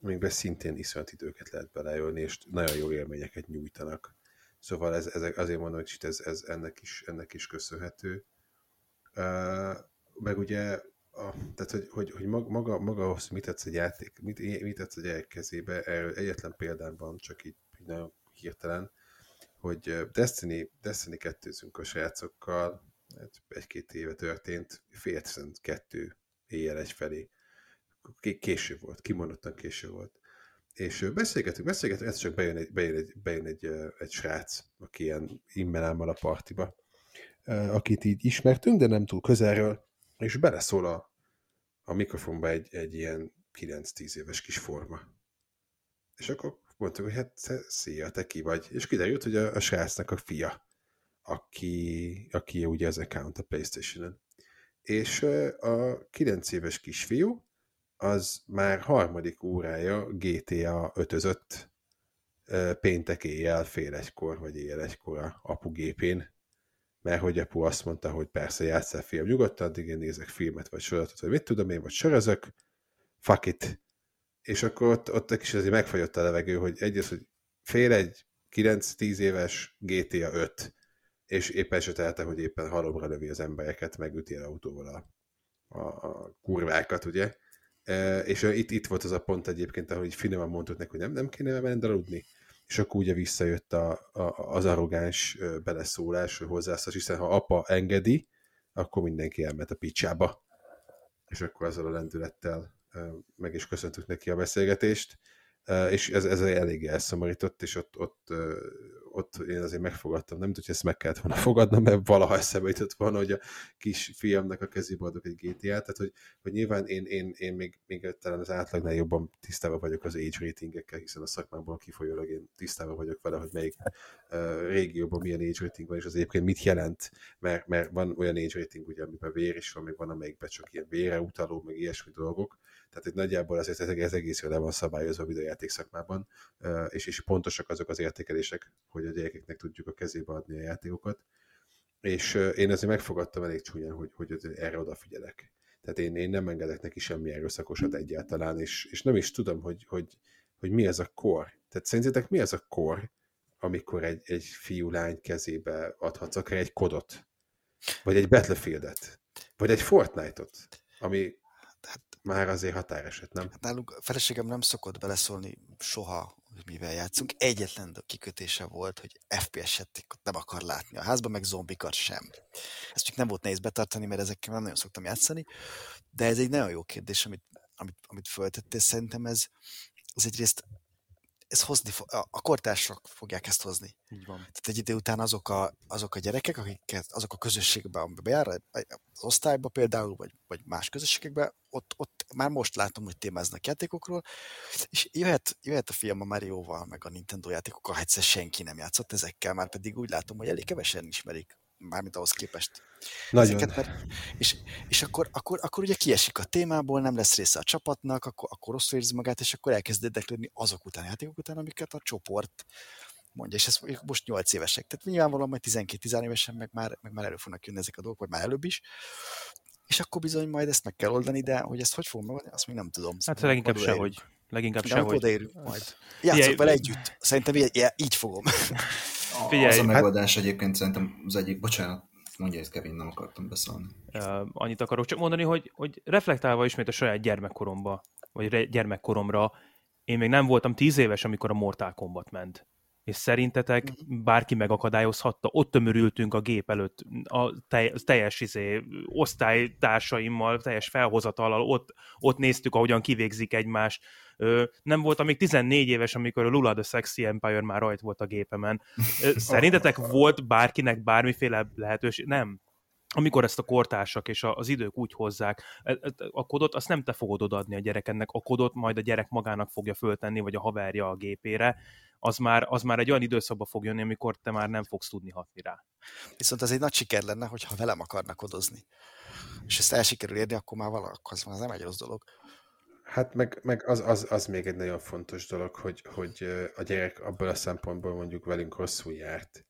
amikben szintén iszonyat időket lehet beleölni, és nagyon jó élményeket nyújtanak. Szóval ez, ez azért mondom, hogy ez, ez ennek, is, ennek is köszönhető. Uh, meg ugye a, tehát, hogy, hogy, hogy maga, maga ahhoz, mit tetsz egy játék, mit, mit tetsz egy kezébe, erről egyetlen példám van, csak így, nagyon hirtelen, hogy Destiny, Destiny kettőzünk a srácokkal, egy-két éve történt, fél kettő éjjel egy felé. Késő volt, kimondottan késő volt. És beszélgetünk, beszélgetünk, ez csak bejön egy, bejön egy, bejön egy, egy srác, aki ilyen immelámmal a partiba, akit így ismertünk, de nem túl közelről, és beleszól a, a mikrofonba egy, egy ilyen 9-10 éves kis forma. És akkor mondtuk, hogy hát szia, te ki vagy. És kiderült, hogy a, a srácnak a fia, aki, aki ugye az account a Playstation-en. És a 9 éves kisfiú, az már harmadik órája GTA 5 péntek éjjel fél egykor, vagy éjjel egykor a apugépén, mert hogy apu azt mondta, hogy persze játsszál film nyugodtan, addig én nézek filmet, vagy sorozatot, vagy mit tudom én, vagy sorozok, fuck it. És akkor ott, ott egy kis azért megfagyott a levegő, hogy egyrészt, hogy fél egy 9-10 éves GTA 5, és éppen esetelte, hogy éppen halomra lövi az embereket, megüti el autóval a, a, a kurvákat, ugye? E, és itt, itt volt az a pont egyébként, ahogy finoman mondtuk neki, hogy nem, nem kéne menni aludni és akkor ugye visszajött a, a, az arrogáns beleszólás, hozzászás, hiszen ha apa engedi, akkor mindenki elment a picsába. És akkor azzal a lendülettel meg is köszöntük neki a beszélgetést, és ez, ez eléggé elszomorított, és ott, ott ott én azért megfogadtam, nem tudom, hogy ezt meg kellett volna fogadnom, mert valaha eszembe jutott volna, hogy a kis fiamnak a kezébe adok egy GTA-t, tehát hogy, hogy nyilván én, én, én még, még talán az átlagnál jobban tisztában vagyok az age ratingekkel, hiszen a szakmából kifolyólag én tisztában vagyok vele, hogy melyik uh, régióban milyen age rating van, és az egyébként mit jelent, mert, mert van olyan age rating, ugye, amiben vér is van, még van, amelyikben csak ilyen vére utaló, meg ilyesmi dolgok, tehát itt nagyjából azért ez, ez egész jól van szabályozva a videójáték szakmában, és, és pontosak azok az értékelések, hogy a gyerekeknek tudjuk a kezébe adni a játékokat. És én azért megfogadtam elég csúnyán, hogy, hogy erre odafigyelek. Tehát én, én nem engedek neki semmi erőszakosat egyáltalán, és, és nem is tudom, hogy, hogy, hogy mi ez a kor. Tehát szerintetek mi ez a kor, amikor egy, egy fiú-lány kezébe adhatsz akár egy kodot, vagy egy Battlefieldet, vagy egy Fortnite-ot, ami hát, már azért határeset, nem? Hát nálunk a feleségem nem szokott beleszólni soha, hogy mivel játszunk. Egyetlen kikötése volt, hogy FPS-et nem akar látni a házban, meg zombikat sem. Ezt csak nem volt nehéz betartani, mert ezekkel nem nagyon szoktam játszani, de ez egy nagyon jó kérdés, amit, amit, amit föltettél. Szerintem ez, ez egyrészt ez hozni, a kortársak fogják ezt hozni. Így van. Tehát egy idő után azok a, azok a gyerekek, akiket azok a közösségben, amiben bejár, az osztályba például, vagy, vagy más közösségekben, ott, ott már most látom, hogy témáznak játékokról, és jöhet, jöhet a film a Mario-val, meg a Nintendo játékokkal, ha egyszer senki nem játszott ezekkel, már pedig úgy látom, hogy elég kevesen ismerik mármint ahhoz képest. Nagyon. Ezeket, mert, és, és akkor, akkor, akkor ugye kiesik a témából, nem lesz része a csapatnak, akkor, akkor rosszul érzi magát, és akkor elkezd érdeklődni azok után, játékok után, amiket a csoport mondja, és ez most 8 évesek. Tehát nyilvánvalóan majd 12-13 évesen meg már, meg már elő fognak jönni ezek a dolgok, vagy már előbb is. És akkor bizony majd ezt meg kell oldani, de hogy ezt hogy fogom megoldani, azt még nem tudom. Hát leginkább sehogy. Leginkább sehogy. Odaérünk majd. Játszok vele együtt. Szerintem így, így fogom. Figyelj, az a hát- megoldás hát... egyébként szerintem az egyik, bocsánat, Mondja, hogy Kevin, nem akartam beszélni. Uh, annyit akarok csak mondani, hogy, hogy reflektálva ismét a saját gyermekkoromba, vagy gyermekkoromra, én még nem voltam tíz éves, amikor a Mortal Kombat ment. És szerintetek bárki megakadályozhatta? Ott tömörültünk a gép előtt, a teljes izé, osztálytársaimmal, teljes felhozatallal, ott, ott néztük, ahogyan kivégzik egymást. Nem voltam még 14 éves, amikor a Lula the Sexy Empire már rajt volt a gépemen. Szerintetek volt bárkinek bármiféle lehetőség? Nem amikor ezt a kortársak és az idők úgy hozzák, e, e, a kodot azt nem te fogod odaadni a gyerekennek, a kodot majd a gyerek magának fogja föltenni, vagy a haverja a gépére, az már, az már egy olyan időszakba fog jönni, amikor te már nem fogsz tudni hatni rá. Viszont ez egy nagy siker lenne, hogyha velem akarnak kodozni. És ezt el sikerül érni, akkor már valahoz az nem egy rossz dolog. Hát meg, meg az, az, az, még egy nagyon fontos dolog, hogy, hogy a gyerek abból a szempontból mondjuk velünk rosszul járt,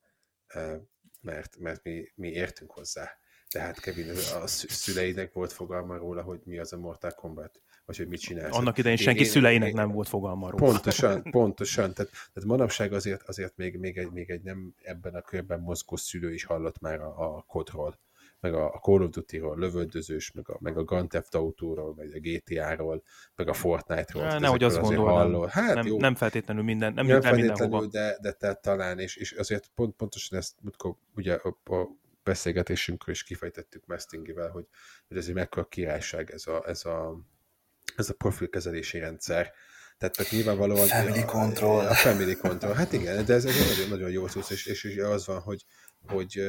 mert, mert mi, mi értünk hozzá. Tehát Kevin, a szüleinek volt fogalma róla, hogy mi az a Mortal Kombat, vagy hogy mit csinál. Annak idején senki én, szüleinek én, nem volt fogalma róla. Pontosan, pontosan. Tehát, tehát manapság azért, azért még, még, egy, még egy nem ebben a körben mozgó szülő is hallott már a, a kodról, meg a, a Call of Duty-ról, lövöldözős, meg a, meg a Grand Theft Auto-ról, meg a GTA-ról, meg a Fortnite-ról. Ne, nehogy azt gondolom. Hát, nem, jó, nem feltétlenül minden, nem, nem feltétlenül, de, de te talán, és, és azért pont, pontosan ezt ugye a, a beszélgetésünkről is kifejtettük Mestingivel, hogy, hogy ez egy mekkora királyság ez a, ez a, ez a profilkezelési rendszer. Tehát, tehát nyilvánvalóan... Family a, control. A family control. Hát igen, de ez egy nagyon, nagyon jó és, és, és az van, hogy, hogy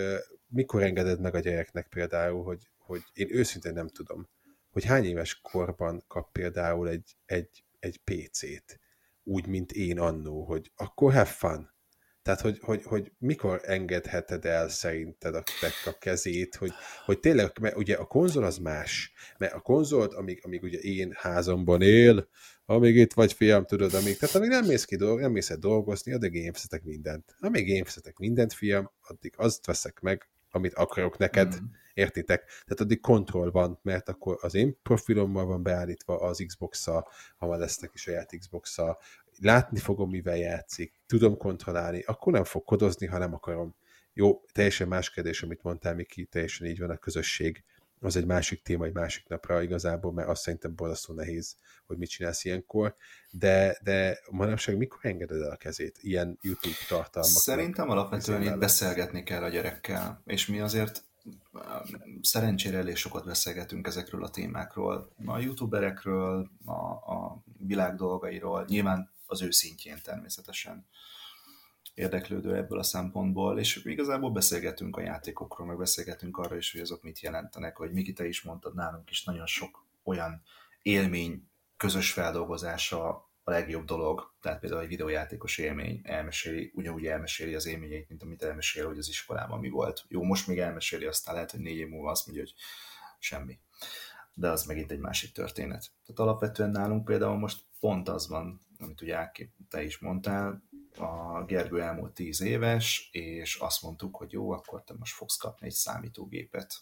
mikor engeded meg a gyereknek például, hogy, hogy én őszintén nem tudom, hogy hány éves korban kap például egy, egy, egy PC-t, úgy, mint én annó, hogy akkor have fun, tehát, hogy, hogy, hogy mikor engedheted el szerinted a, a kezét, hogy, hogy tényleg, mert ugye a konzol az más, mert a konzolt, amíg, amíg ugye én házamban él, amíg itt vagy fiam, tudod, amíg, tehát amíg nem mész ki dolg, nem mész el dolgozni, addig gameszetek mindent. Amíg gameszetek mindent, fiam, addig azt veszek meg, amit akarok neked, mm. értitek? Tehát addig kontroll van, mert akkor az én profilommal van beállítva az Xbox-a, ha van lesznek is saját Xbox-a, látni fogom, mivel játszik, tudom kontrollálni, akkor nem fog kodozni, ha nem akarom. Jó, teljesen más kérdés, amit mondtál, Miki, teljesen így van a közösség. Az egy másik téma, egy másik napra igazából, mert azt szerintem borzasztó nehéz, hogy mit csinálsz ilyenkor, de, de manapság mikor engeded el a kezét ilyen YouTube tartalmak? Szerintem alapvetően itt beszélgetni kell a gyerekkel, és mi azért szerencsére elég sokat beszélgetünk ezekről a témákról, a youtuberekről, a, a világ dolgairól, nyilván az ő szintjén természetesen érdeklődő ebből a szempontból, és igazából beszélgetünk a játékokról, meg beszélgetünk arra is, hogy azok mit jelentenek, hogy Miki, te is mondtad, nálunk is nagyon sok olyan élmény, közös feldolgozása a legjobb dolog, tehát például egy videójátékos élmény elmeséli, ugyanúgy elmeséli az élményeit, mint amit elmesél, hogy az iskolában mi volt. Jó, most még elmeséli, aztán lehet, hogy négy év múlva azt mondja, hogy semmi. De az megint egy másik történet. Tehát alapvetően nálunk például most pont az van, amit ugye te is mondtál, a Gergő elmúlt tíz éves, és azt mondtuk, hogy jó, akkor te most fogsz kapni egy számítógépet.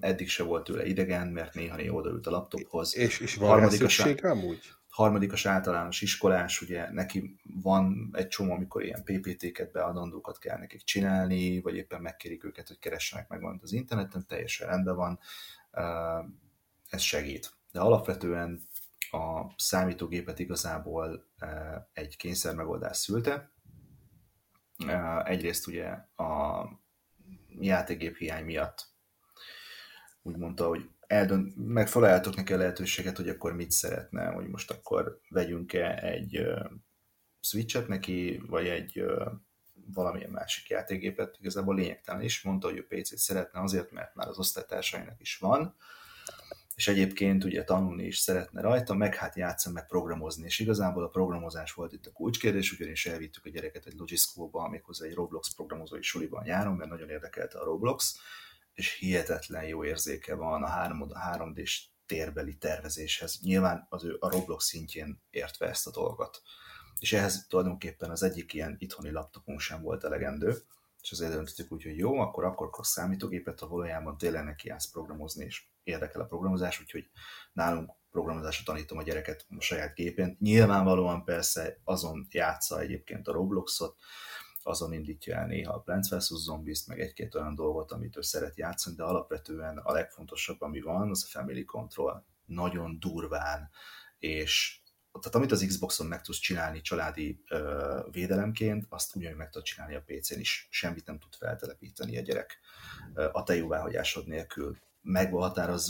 Eddig se volt tőle idegen, mert néha-néha odaült a laptophoz. És, és van szükség amúgy? harmadikos általános iskolás, ugye neki van egy csomó, amikor ilyen PPT-ket, beadandókat kell nekik csinálni, vagy éppen megkérik őket, hogy keressenek meg valamit az interneten, teljesen rendben van, ez segít. De alapvetően a számítógépet igazából egy kényszer megoldás szülte. Egyrészt ugye a játékgép hiány miatt úgy mondta, hogy eldönt, meg felajánltok neki a lehetőséget, hogy akkor mit szeretne, hogy most akkor vegyünk-e egy uh, Switch-et neki, vagy egy valamilyen másik játékgépet, igazából lényegtelen is, mondta, hogy a PC-t szeretne azért, mert már az osztálytársainak is van, és egyébként ugye tanulni is szeretne rajta, meg hát játszani, meg programozni, és igazából a programozás volt itt a kulcskérdés, ugyanis elvittük a gyereket egy méghozzá egy Roblox programozói suliban járom, mert nagyon érdekelte a Roblox, és hihetetlen jó érzéke van a 3, 3D-s térbeli tervezéshez. Nyilván az ő a Roblox szintjén értve ezt a dolgot. És ehhez tulajdonképpen az egyik ilyen itthoni laptopunk sem volt elegendő, és azért döntöttük úgy, hogy jó, akkor akkor a számítógépet, ahol valójában tényleg neki programozni, és érdekel a programozás, úgyhogy nálunk programozásra tanítom a gyereket a saját gépén. Nyilvánvalóan persze azon játsza egyébként a Robloxot, azon indítja el néha a Plants vs. Zombies-t, meg egy-két olyan dolgot, amit ő szeret játszani, de alapvetően a legfontosabb, ami van, az a Family Control. Nagyon durván, és tehát amit az Xboxon meg tudsz csinálni családi ö, védelemként, azt ugyanúgy meg tudod csinálni a PC-n is. Semmit nem tud feltelepíteni a gyerek a te jóváhagyásod nélkül. Meg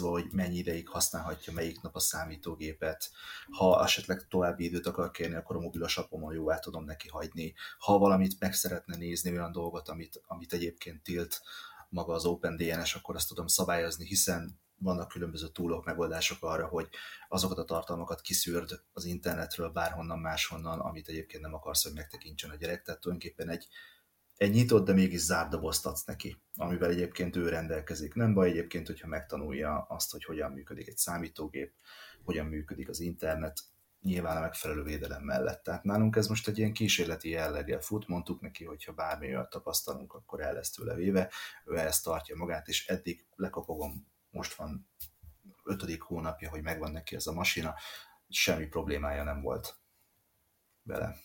hogy mennyi ideig használhatja melyik nap a számítógépet. Ha esetleg további időt akar kérni, akkor a mobilos appomon jóvá tudom neki hagyni. Ha valamit meg szeretne nézni, olyan dolgot, amit, amit egyébként tilt maga az OpenDNS, akkor azt tudom szabályozni, hiszen vannak különböző túlok, megoldások arra, hogy azokat a tartalmakat kiszűrd az internetről bárhonnan máshonnan, amit egyébként nem akarsz, hogy megtekintsen a gyerek. Tehát tulajdonképpen egy, egy nyitott, de mégis zárt dobozt adsz neki, amivel egyébként ő rendelkezik. Nem baj egyébként, hogyha megtanulja azt, hogy hogyan működik egy számítógép, hogyan működik az internet, nyilván a megfelelő védelem mellett. Tehát nálunk ez most egy ilyen kísérleti jelleggel fut, mondtuk neki, hogy ha bármi olyan tapasztalunk, akkor el lesz tőle véve, ő ezt tartja magát, és eddig lekapogom most van ötödik hónapja, hogy megvan neki ez a masina, semmi problémája nem volt vele.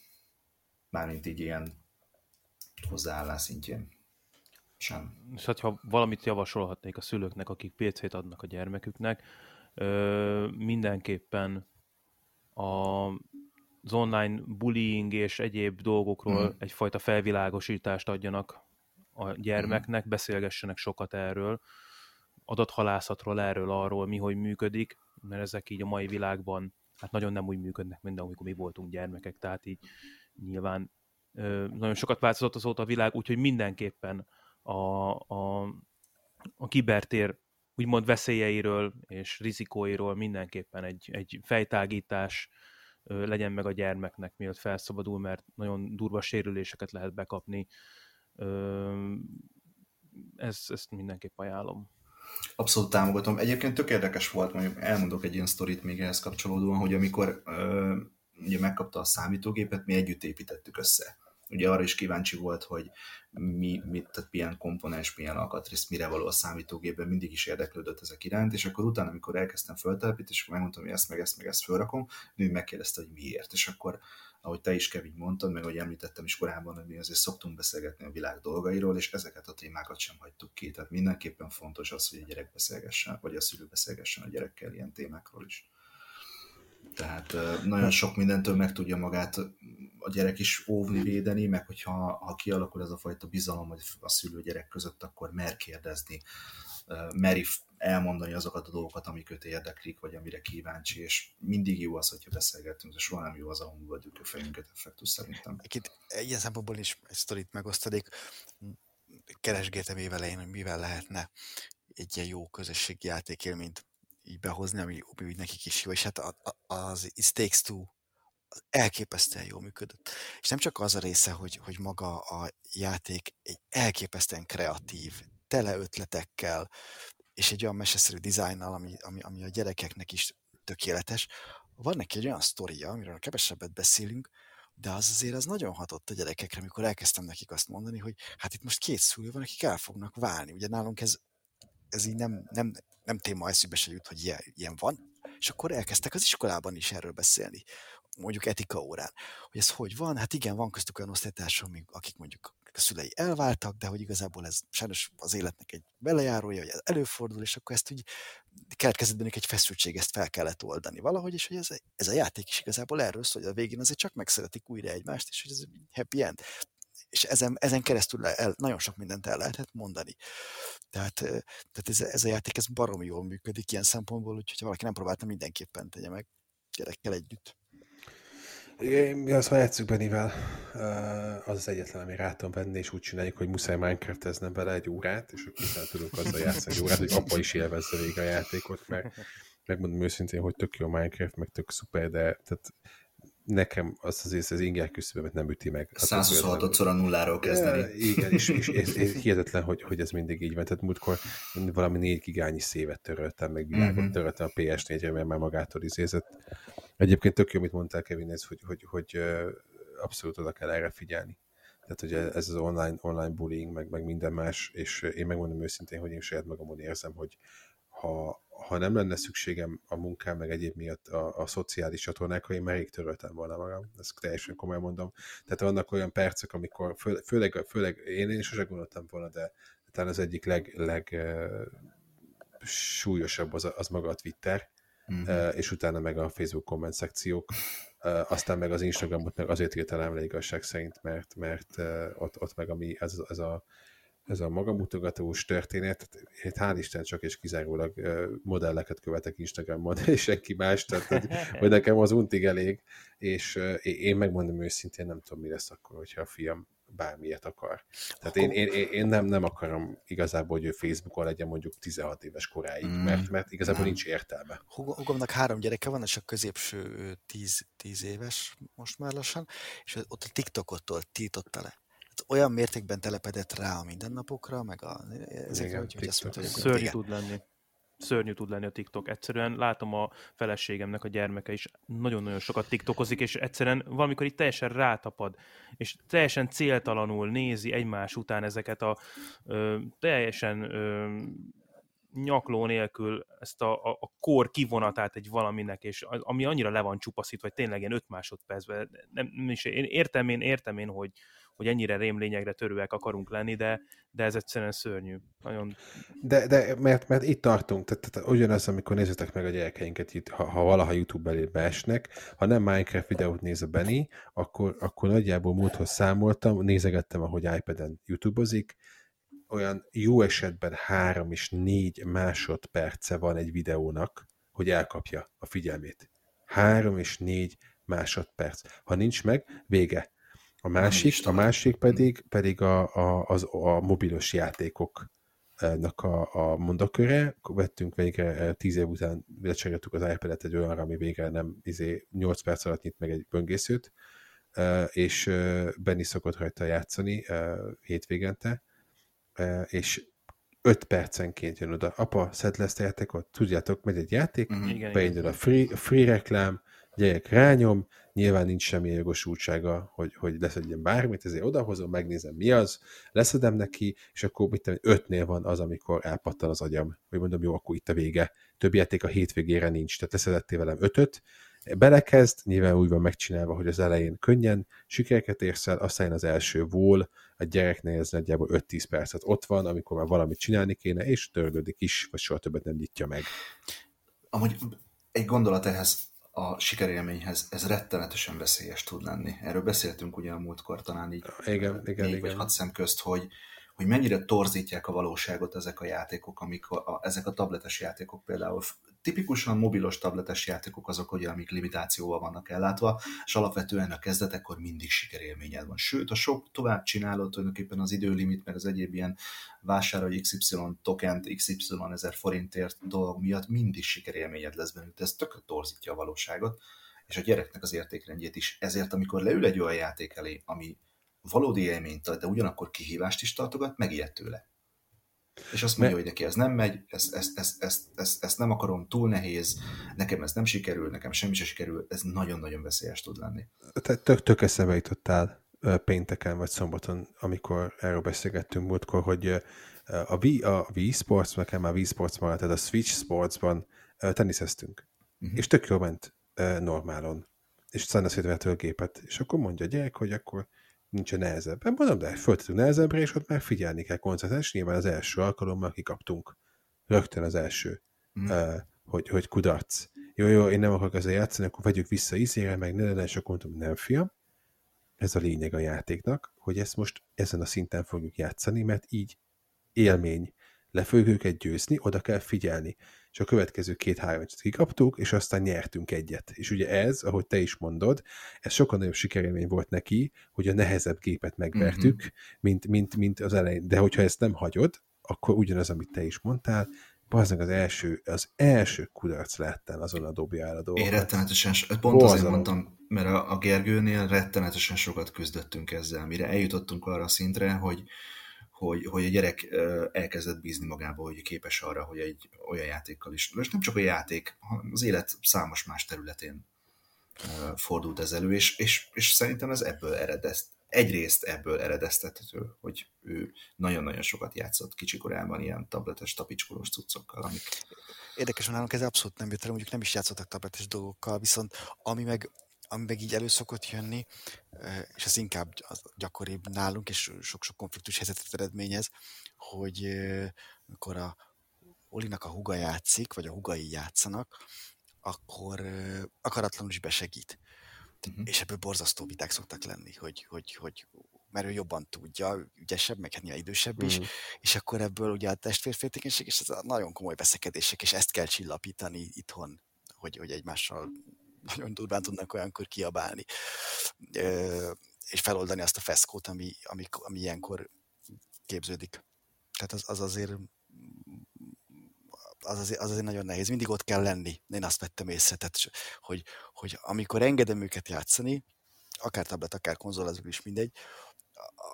Mármint így ilyen hozzáállás szintjén. Sem. És hát, ha valamit javasolhatnék a szülőknek, akik PC-t adnak a gyermeküknek, ö, mindenképpen a, az online bullying és egyéb dolgokról mm. egyfajta felvilágosítást adjanak a gyermeknek, mm. beszélgessenek sokat erről, adathalászatról, erről, arról, mi hogy működik, mert ezek így a mai világban hát nagyon nem úgy működnek, mint amikor mi voltunk gyermekek, tehát így nyilván nagyon sokat változott azóta a világ, úgyhogy mindenképpen a, a, a kibertér úgymond veszélyeiről és rizikóiról mindenképpen egy, egy fejtágítás legyen meg a gyermeknek, mielőtt felszabadul, mert nagyon durva sérüléseket lehet bekapni. Ez, ezt mindenképp ajánlom. Abszolút támogatom. Egyébként tök érdekes volt, mondjuk elmondok egy ilyen sztorit még ehhez kapcsolódóan, hogy amikor ö, ugye megkapta a számítógépet, mi együtt építettük össze. Ugye arra is kíváncsi volt, hogy mi, mit, tehát milyen komponens, milyen alkatrész, mire való a számítógépben, mindig is érdeklődött ezek iránt, és akkor utána, amikor elkezdtem föltelepíteni, és megmondtam, hogy ezt meg ezt meg ezt fölrakom, ő megkérdezte, hogy miért, és akkor ahogy te is, Kevin mondtad, meg ahogy említettem is korábban, hogy mi azért szoktunk beszélgetni a világ dolgairól, és ezeket a témákat sem hagytuk ki. Tehát mindenképpen fontos az, hogy a gyerek beszélgessen, vagy a szülő beszélgessen a gyerekkel ilyen témákról is. Tehát nagyon sok mindentől meg tudja magát a gyerek is óvni, védeni, meg hogyha ha kialakul ez a fajta bizalom hogy a szülő-gyerek között, akkor mer kérdezni, meri elmondani azokat a dolgokat, amik őt érdeklik, vagy amire kíváncsi, és mindig jó az, hogyha beszélgetünk, de soha nem jó az, ahol vagyunk a fejünket effektus szerintem. Itt ilyen szempontból is egy sztorit megosztadik. Keresgéltem évelején, hogy mivel lehetne egy ilyen jó közösségi játékélményt így behozni, ami, ami nekik is jó, és hát az It Takes Two elképesztően jól működött. És nem csak az a része, hogy, hogy maga a játék egy elképesztően kreatív, tele ötletekkel, és egy olyan meseszerű dizájnnal, ami, ami, ami a gyerekeknek is tökéletes. Van neki egy olyan sztoria, amiről kevesebbet beszélünk, de az azért az nagyon hatott a gyerekekre, amikor elkezdtem nekik azt mondani, hogy hát itt most két szülő van, akik el fognak válni. Ugye nálunk ez, ez így nem, nem, nem téma eszükbe se jut, hogy ilyen, ilyen van, és akkor elkezdtek az iskolában is erről beszélni, mondjuk etika órán, hogy ez hogy van, hát igen, van köztük olyan osztálytársak, akik mondjuk a szülei elváltak, de hogy igazából ez sajnos az életnek egy belejárója, hogy ez előfordul, és akkor ezt úgy keletkezett bennük egy feszültség, ezt fel kellett oldani valahogy, és hogy ez, ez a játék is igazából erről szól, hogy a végén azért csak megszeretik újra egymást, és hogy ez happy end. És ezen, ezen keresztül el, nagyon sok mindent el lehetett mondani. Tehát, tehát ez, ez a játék ez baromi jól működik ilyen szempontból, úgyhogy ha valaki nem próbálta, mindenképpen tegye meg gyerekkel együtt. Mi az, ha játszunk Benivel, az az egyetlen, ami rá tudom venni, és úgy csináljuk, hogy muszáj Minecraft-eznem bele egy órát, és akkor utána tudunk azzal játszani egy órát, hogy apa is élvezze végig a játékot, mert megmondom őszintén, hogy tök jó Minecraft, meg tök szuper, de tehát nekem az azért az inger küszöbömet nem üti meg. 126-szor a nulláról kezdeni. Igen, és, és ez, ez hihetetlen, hogy, hogy ez mindig így van. Tehát múltkor valami négy gigányi szévet töröltem, meg világot mm-hmm. töröltem a PS4-re, mert már magától izézett. Egyébként tök jó, amit mondtál, Kevin, ez, hogy, hogy, hogy abszolút oda kell erre figyelni. Tehát, hogy ez az online, online bullying, meg, meg minden más, és én megmondom őszintén, hogy én saját magamon érzem, hogy ha, ha nem lenne szükségem a munkám meg egyéb miatt a, a szociális csatornákra, én már rég töröltem volna magam. Ezt teljesen komolyan mondom. Tehát vannak olyan percek, amikor fő, főleg, főleg én, én sose gondoltam volna, de talán az egyik leg, leg uh, súlyosabb az, az maga a Twitter, uh-huh. uh, és utána meg a Facebook komment szekciók, uh, aztán meg az Instagramot meg azért írtam le igazság szerint, mert, mert uh, ott, ott meg ami, ez, ez a ez a magamutogatós történet, hát hál' Isten csak és kizárólag modelleket követek Instagramon, és senki más, tehát hogy, hogy nekem az untig elég, és én megmondom őszintén, nem tudom, mi lesz akkor, hogyha a fiam bármilyet akar. Tehát én, én, én nem, nem akarom igazából, hogy ő Facebookon legyen mondjuk 16 éves koráig, mm. mert, mert igazából mm. nincs értelme. Hugomnak három gyereke van, és a középső 10, 10 éves most már lassan, és ott a TikTokottól tiltotta le olyan mértékben telepedett rá a mindennapokra, meg a, ezekre, Igen, hogy, azt mondta, hogy Szörnyű tud lenni. Szörnyű tud lenni a TikTok. Egyszerűen látom a feleségemnek a gyermeke is nagyon-nagyon sokat TikTokozik, és egyszerűen valamikor itt teljesen rátapad, és teljesen céltalanul nézi egymás után ezeket a ö, teljesen ö, nyakló nélkül ezt a, a, a kor kivonatát egy valaminek, és ami annyira le van csupaszítva, vagy tényleg ilyen öt másodpercben, nem, nem is, én értem én, értem én, hogy, hogy ennyire rémlényegre törőek akarunk lenni, de, de ez egyszerűen szörnyű. Nagyon... De, de mert, mert itt tartunk, tehát, tehát ugyanaz, amikor nézzétek meg a gyerekeinket, ha, ha valaha YouTube elé beesnek, ha nem Minecraft videót néz a Benny, akkor, akkor nagyjából múlthoz számoltam, nézegettem, ahogy iPad-en YouTube-ozik, olyan jó esetben három és négy másodperce van egy videónak, hogy elkapja a figyelmét. Három és négy másodperc. Ha nincs meg, vége. A másik, a másik pedig, pedig a, a, az, a mobilos játékoknak a, a mondaköre. Vettünk végre tíz év után, lecseréltük az iPad-et egy olyanra, ami végre nem izé, 8 perc alatt nyit meg egy böngészőt, és Benni szokott rajta játszani hétvégente, és 5 percenként jön oda, apa, szedd le ezt a játékot, tudjátok, megy egy játék, uh-huh. beindul a free, free reklám, gyerek rányom, nyilván nincs semmi jogosultsága, hogy, hogy leszedjen bármit, ezért odahozom, megnézem mi az, leszedem neki, és akkor mit tudom, ötnél van az, amikor elpattan az agyam, hogy mondom, jó, akkor itt a vége. Több játék a hétvégére nincs, tehát leszedettél velem ötöt, belekezd, nyilván úgy van megcsinálva, hogy az elején könnyen sikereket érsz el, aztán az első vól, a gyereknél ez nagyjából 5-10 percet ott van, amikor már valamit csinálni kéne, és törlődik is, vagy soha többet nem nyitja meg. Amúgy egy gondolat ehhez, a sikerélményhez ez rettenetesen veszélyes tud lenni. Erről beszéltünk ugye a múltkor talán így igen, igen, igen. vagy hat szem közt, hogy, hogy mennyire torzítják a valóságot ezek a játékok, amikor a, ezek a tabletes játékok például tipikusan mobilos tabletes játékok azok, ugye, amik limitációval vannak ellátva, és alapvetően a kezdetekkor mindig sikerélményed van. Sőt, a sok tovább csinálod, tulajdonképpen az időlimit, meg az egyéb ilyen vásárolj XY tokent, XY ezer forintért dolog miatt mindig sikerélményed lesz bennük, ez tök torzítja a valóságot, és a gyereknek az értékrendjét is. Ezért, amikor leül egy olyan játék elé, ami valódi élményt ad, de ugyanakkor kihívást is tartogat, megijed tőle. És azt mondja, hogy neki ez nem megy, ezt, ezt, ezt, ezt, ezt, ezt nem akarom, túl nehéz, nekem ez nem sikerül, nekem semmi sem sikerül, ez nagyon-nagyon veszélyes tud lenni. Te tök, tök eszembe jutottál pénteken vagy szombaton, amikor erről beszélgettünk múltkor, hogy a Wii, a Wii Sports, nekem már Wii Sports maradt, tehát a Switch Sportsban teniszeztünk. Uh-huh. És tök jól ment normálon. És a gépet. És akkor mondja a gyerek, hogy akkor nincs nehezebb. Nem mondom, de föltettünk nehezebbre, és ott már figyelni kell koncentrálni, nyilván az első alkalommal kikaptunk. Rögtön az első, mm. uh, hogy, hogy kudarc. Jó, jó, én nem akarok ezzel játszani, akkor vegyük vissza izére, meg ne, ne, és akkor mondom, nem fiam, ez a lényeg a játéknak, hogy ezt most ezen a szinten fogjuk játszani, mert így élmény. Le fogjuk őket győzni, oda kell figyelni és a következő két-három kikaptuk, és aztán nyertünk egyet. És ugye ez, ahogy te is mondod, ez sokkal nagyobb sikerélmény volt neki, hogy a nehezebb gépet megvertük, mm-hmm. mint, mint, mint az elején. De hogyha ezt nem hagyod, akkor ugyanaz, amit te is mondtál, Bazdmeg az első, az első kudarc lettem azon a dobjára dolgokat. Én rettenetesen, pont Borzalom. azért mondtam, mert a, a Gergőnél rettenetesen sokat küzdöttünk ezzel, mire eljutottunk arra a szintre, hogy, hogy, hogy a gyerek elkezdett bízni magába, hogy képes arra, hogy egy olyan játékkal is, és nem csak a játék, hanem az élet számos más területén fordult ez elő, és, és, és szerintem ez ebből ered, ezt, egyrészt ebből eredeztethető, hogy ő nagyon-nagyon sokat játszott kicsikorában ilyen tabletes tapicskolós cuccokkal, amik Érdekes, hogy nálunk ez abszolút nem jött el, mondjuk nem is játszottak tabletes dolgokkal, viszont ami meg, ami meg így elő szokott jönni, és az inkább az gyakoribb nálunk, és sok-sok konfliktus helyzetet eredményez, hogy amikor a Olinak a huga játszik, vagy a hugai játszanak, akkor akaratlanul is besegít. Mhm. És ebből borzasztó viták szoktak lenni, hogy, hogy, hogy mert ő jobban tudja, ügyesebb, meg hát nyilván idősebb is, Mm. és akkor ebből ugye a testvérféltékenység, és ez a nagyon komoly veszekedések, és ezt kell csillapítani itthon, hogy, hogy egymással nagyon durván tudnak olyankor kiabálni, és feloldani azt a feszkót, ami, ami, ami ilyenkor képződik. Tehát az, az azért az azért, az azért nagyon nehéz. Mindig ott kell lenni. Én azt vettem észre, tehát, hogy, hogy amikor engedem őket játszani, akár tablet, akár konzol, az is mindegy,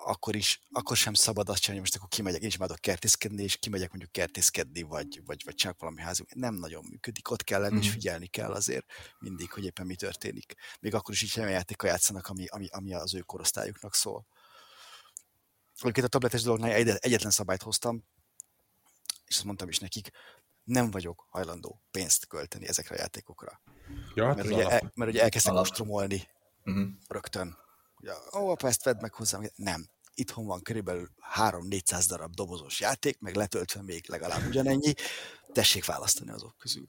akkor is, akkor sem szabad azt csinálni, most akkor kimegyek, én is imádok kertészkedni, és kimegyek mondjuk kertészkedni, vagy, vagy, vagy csak valami házunk. Nem nagyon működik, ott kell lenni, és Mhm. figyelni kell azért mindig, hogy éppen mi történik. Még akkor is így olyan játékkal játszanak, ami, ami, ami az ő korosztályuknak szól. Egyébként a tabletes dolognál egy, egyetlen szabályt hoztam, és azt mondtam is nekik, nem vagyok hajlandó pénzt költeni ezekre a játékokra. Ja, hát Mert ugye, el, mert ugye elkezdtek ostromolni uh-huh. rögtön. Ó, apa, ezt vedd meg hozzám. Nem. Itthon van körülbelül 3-400 darab dobozos játék, meg letöltve még legalább ugyanennyi. Tessék választani azok közül.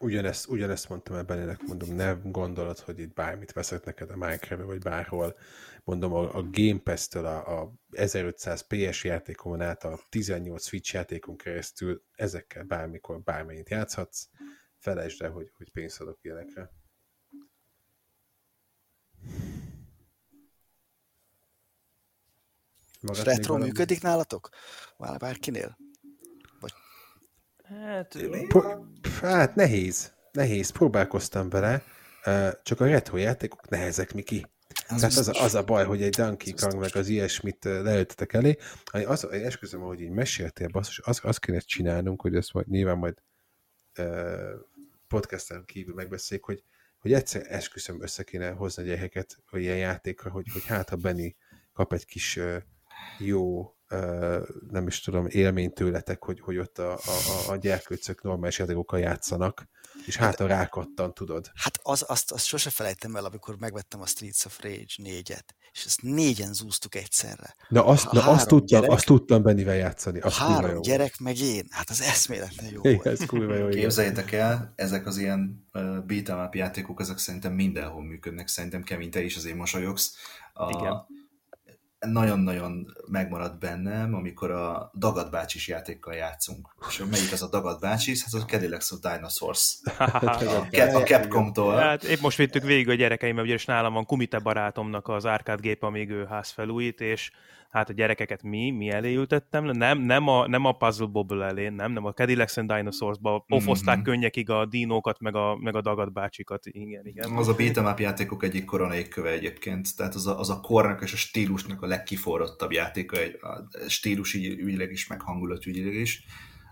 Ugyanezt, ugyanezt mondtam ebben, ennek mondom, ne gondolod, hogy itt bármit veszek neked a minecraft vagy bárhol. Mondom, a, a Game Pass-től a, a 1500 PS játékon át a 18 Switch játékon keresztül ezekkel bármikor bármennyit játszhatsz. Felejtsd el, hogy, hogy pénzt adok ilyenekre. Még retro valami? működik nálatok? Vár bárkinél? Hát, Po- hát nehéz, nehéz, próbálkoztam vele, csak a retro játékok nehezek, Miki. Tehát az, a- az a baj, hogy egy Donkey Kong meg az ilyesmit ö, leöltetek elé. Az, én esküszöm, hogy így meséltél, basszus, az, azt kéne csinálnunk, hogy ezt majd, nyilván majd ö, podcasten kívül megbeszéljük, hogy, hogy egyszer esküszöm össze kéne hozni a gyerekeket ilyen játékra, hogy, hogy hát ha Benny kap egy kis ö, jó, nem is tudom, élményt tőletek, hogy, hogy ott a, a, a- a gyerkőcök normális játékokkal játszanak, és hát a rákattan, tudod. Hát az, azt, azt sose felejtem el, amikor megvettem a Streets of Rage 4-et, és ezt négyen zúztuk egyszerre. Na azt, A na azt tudtam, gyerek- azt tudtam Bennivel játszani. A Az kurva jó három volt. gyerek, meg én. Hát az eszméletlen jó Igen, volt. ez kurva jó. Képzeljétek el, ezek az ilyen up játékok, ezek szerintem mindenhol működnek, szerintem Kevin, te is azért mosolyogsz. A, Igen. Nagyon-nagyon megmaradt bennem, amikor a Dagad bácsis játékkal játszunk. És melyik az a Dagad bácsis? Hát az a Cadillacs of Dinosaurs. A, Cap- a Capcom-tól. Hát épp most vittük végig a gyerekeimmel, ugyanis nálam van Kumite barátomnak az árkádgép, amíg ő ház felújít, és hát a gyerekeket mi, mi elé ültettem, nem, nem, a, nem a Puzzle Bobble elé, nem, nem a Cadillacs and Dinosaurs-ba pofozták Mhm. könnyekig a dinókat, meg a, meg a dagad bácsikat, igen, igen. Az a beat'em up játékok egyik koronai köve egyébként, tehát az a, az a kornak és a stílusnak a legkiforrottabb játéka, egy, a stílus ügy- ügyileg is, meg hangulat ügyileg is.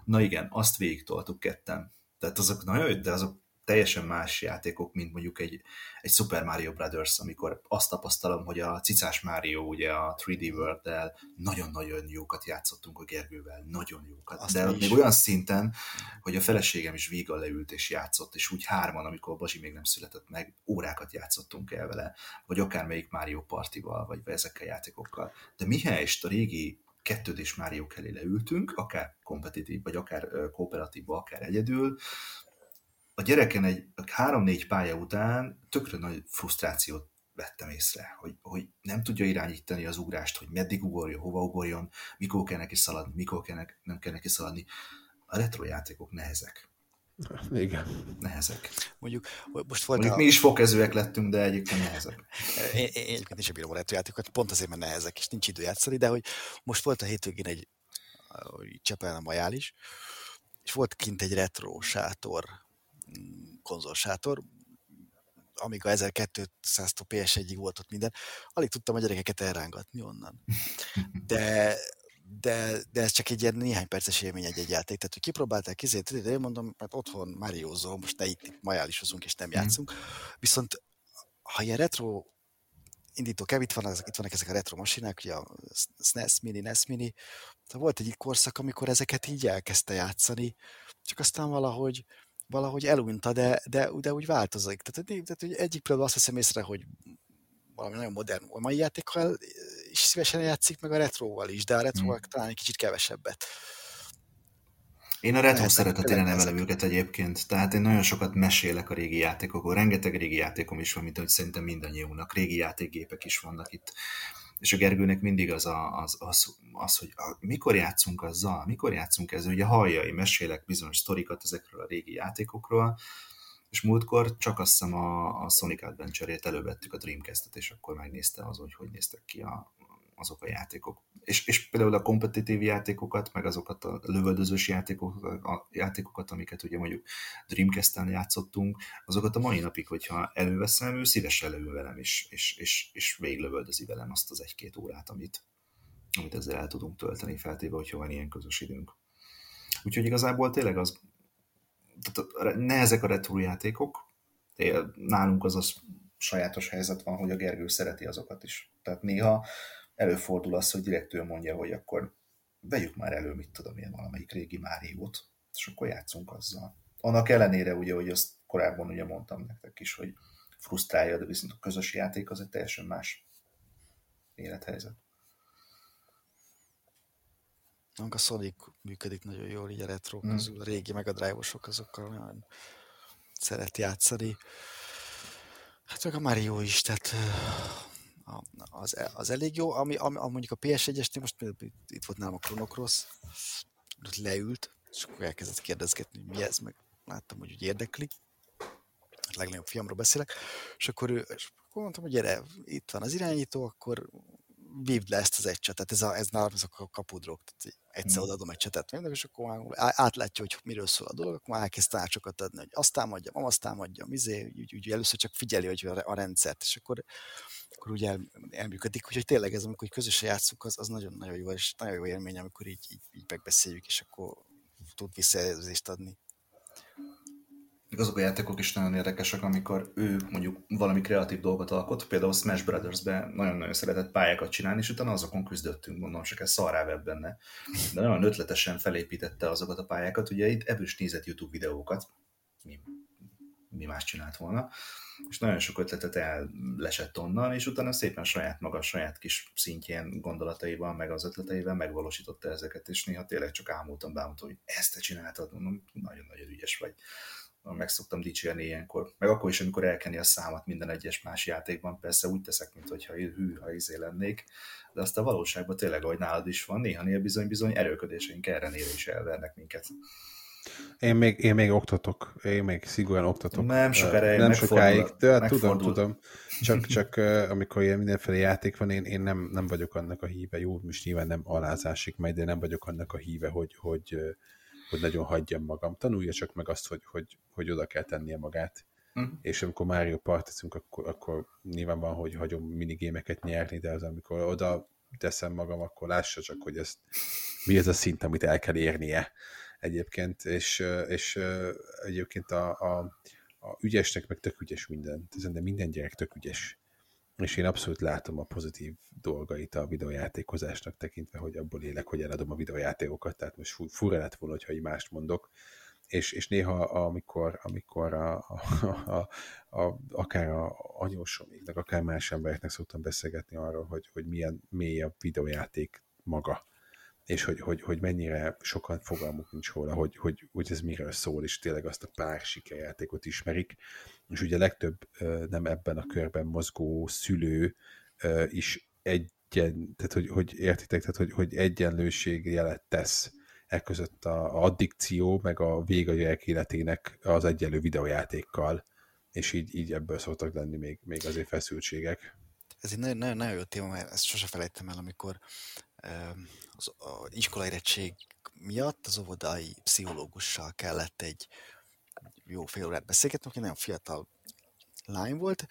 Na igen, azt végig toltuk ketten. Tehát azok nagyon de azok teljesen más játékok, mint mondjuk egy, egy Super Mario Brothers, amikor azt tapasztalom, hogy a cicás Mario ugye a 3D World-del nagyon-nagyon jókat játszottunk a Gergővel, nagyon jókat. Azt de még is. olyan szinten, hogy a feleségem is vígan leült és játszott, és úgy hárman, amikor Bazsi még nem született meg, órákat játszottunk el vele, vagy akármelyik Mario Partival, vagy ezekkel a játékokkal. De mihelyest a régi kettődés Mario elé leültünk, akár kompetitív, vagy akár ö, kooperatívba, akár egyedül, a gyereken egy három-négy pálya után tökre nagy frusztrációt vettem észre, hogy, hogy nem tudja irányítani az ugrást, hogy meddig ugorjon, hova ugorjon, mikor kell neki szaladni, mikor kell neki, nem kell neki szaladni. A retro játékok nehezek. Igen. Nehezek. Mondjuk most volt Mondjuk a... mi is fokezőek lettünk, de egyébként nehezek. Én, én, én egyébként is bírom a retrojátékokat, pont azért, mert nehezek, és nincs idő játszani, de hogy most volt a hétvégén egy hogy Csepelen a majális, és volt kint egy retro sátor, konzolsátor, amíg a 1200 PS1-ig volt ott minden, alig tudtam a gyerekeket elrángatni onnan. De, de, de ez csak egy ilyen néhány perces élmény egy-egy játék. Tehát, hogy kipróbálták izét, de én mondom, hát otthon Mariózó, most ne itt, itt majálisozunk és nem Mhm. játszunk. Viszont ha ilyen retro indító kell, itt, van, itt vannak ezek a retro masinák, ugye a SNES Mini, NES Mini. Tehát volt egy korszak, amikor ezeket így elkezdte játszani, csak aztán valahogy, valahogy elunta, de, de, de úgy változik. Tehát, tehát, hogy egyik például azt veszem észre, hogy valami nagyon modern a mai játékkal is szívesen játszik, meg a retroval is, de a retroval Hmm. talán egy kicsit kevesebbet. Én a retro szeretetére nevelem őket egyébként, tehát én nagyon sokat mesélek a régi játékokról, rengeteg régi játékom is van, mint ahogy szerintem mindannyiunknak, régi játékgépek is vannak itt. És a Gergőnek mindig az, a, az, az, az hogy a, mikor játszunk azzal, mikor játszunk ezzel, ugye hallja, én mesélek bizonyos sztorikat ezekről a régi játékokról, és múltkor csak azt hiszem a, a Sonic Adventure-ét elővettük a Dreamcast-et, és akkor megnézte az, hogy hogy néztek ki a, azok a játékok. És, és például a kompetitív játékokat, meg azokat a lövöldözős játékokat, a játékokat, amiket ugye mondjuk Dreamcast-en játszottunk, azokat a mai napig, hogyha előveszem, ő szívesen előül velem, és, és, és, és végiglövöldözi velem azt az egy-két órát, amit, amit ezzel el tudunk tölteni, feltéve, hogyha van ilyen közös időnk. Úgyhogy igazából tényleg az, tehát a- ne ezek a retro játékok, nálunk az az sajátos helyzet van, hogy a Gergő szereti azokat is. Tehát néha előfordul az, hogy direkt ő mondja, hogy akkor vegyük már elő, mit tudom én, valamelyik régi Máriót, és akkor játszunk azzal. Annak ellenére ugye, hogy azt korábban ugye mondtam nektek is, hogy frusztrálja, de viszont a közös játék az egy teljesen más élethelyzet. Nálunk a Sonic működik nagyon jól, így a retro Mm. közül, a régi meg a drive-osok, azokkal nagyon szeret játszani. Hát meg a Mario is, tehát az, az elég jó, ami, ami, ami mondjuk a PS1-esnél most itt- volt nálam a Chrono Cross, ott leült, és akkor elkezdett kérdezgetni, hogy mi ez, meg láttam, hogy úgy érdekli. A legnagyobb fiamról beszélek, és akkor, ő, és akkor mondtam, hogy gyere, itt van az irányító, akkor vívd le ezt az egy csetet, ez, a, ez nálam ez a kapudrog, tehát egyszer Mm. odaadom egy csetet mindenki, és akkor már átlátja, hogy miről szól a dolog, akkor már elkezd tanácsokat adni, hogy azt támadjam, azt támadjam, izé, úgy, úgy, először csak figyeli, hogy a, rendszert, és akkor, akkor úgy el, elműködik, úgyhogy tényleg ez, amikor közösen játszunk, az, az nagyon-nagyon jó, és nagyon jó élmény, amikor így, így, így megbeszéljük, és akkor tud visszajelzést adni. Még azok a játékok is nagyon érdekesek, amikor ő mondjuk valami kreatív dolgot alkot, például Smash Brothers-ben nagyon-nagyon szeretett pályákat csinálni, és utána azokon küzdöttünk, mondom, csak ez szarrá vett benne. De nagyon ötletesen felépítette azokat a pályákat, ugye itt ebből is nézett YouTube videókat, mi, mi más csinált volna, és nagyon sok ötletet ellesett onnan, és utána szépen saját maga, saját kis szintjén gondolataival, meg az ötleteivel megvalósította ezeket, és néha tényleg csak ámultam, bámultam, hogy ezt te csináltad, mondom, nagyon-nagyon ügyes vagy meg szoktam dicsérni ilyenkor. Meg akkor is, amikor elkeni a számat minden egyes más játékban, persze úgy teszek, mintha hű, ha izé lennék, de azt a valóságban tényleg, ahogy nálad is van, néha-néha bizony-bizony erőködéseink ellenére is elvernek minket. Én még, én még oktatok, én még szigorúan oktatok. Nem én Nem sokáig, de hát tudom, tudom. Csak, csak amikor ilyen mindenféle játék van, én, én nem, nem vagyok annak a híve, jó, most nyilván nem alázásig megy, de nem vagyok annak a híve, hogy, hogy, ö, hogy nagyon hagyjam magam. Tanulja csak meg azt, hogy, hogy, hogy oda kell tennie magát. Mhm. És amikor Mario partizunk, akkor, akkor nyilván van, hogy hagyom minigémeket nyerni, de az, amikor oda teszem magam, akkor lássa csak, hogy ez, mi ez a szint, amit el kell érnie egyébként, és, és egyébként a, a, a ügyesnek meg tök ügyes minden, de minden gyerek tök ügyes. És én abszolút látom a pozitív dolgait a videójátékozásnak tekintve, hogy abból élek, hogy eladom a videójátékokat, tehát most fu- fura lett volna, hogyha így mást mondok. És, és néha, amikor, amikor a, a, a, a, akár a anyósomiknak, akár más embereknek szoktam beszélgetni arról, hogy, hogy milyen mély a videójáték maga, és hogy, hogy, hogy mennyire sokan fogalmuk nincs róla, hogy, hogy, hogy ez miről szól, és tényleg azt a pár sikerjátékot ismerik, és ugye legtöbb ö, nem ebben a körben mozgó szülő is egyen, tehát hogy, hogy értitek, tehát hogy, hogy egyenlőség jelet tesz e között a, a addikció, meg a vége a gyerek életének az egyenlő videójátékkal, és így, így ebből szoktak lenni még, még azért feszültségek. Ez egy nagyon, nagyon, nagyon jó téma, mert ezt sose felejtem el, amikor em, az a iskolai érettség miatt az óvodai pszichológussal kellett egy jó fél órát beszélgetni, aki nagyon fiatal lány volt,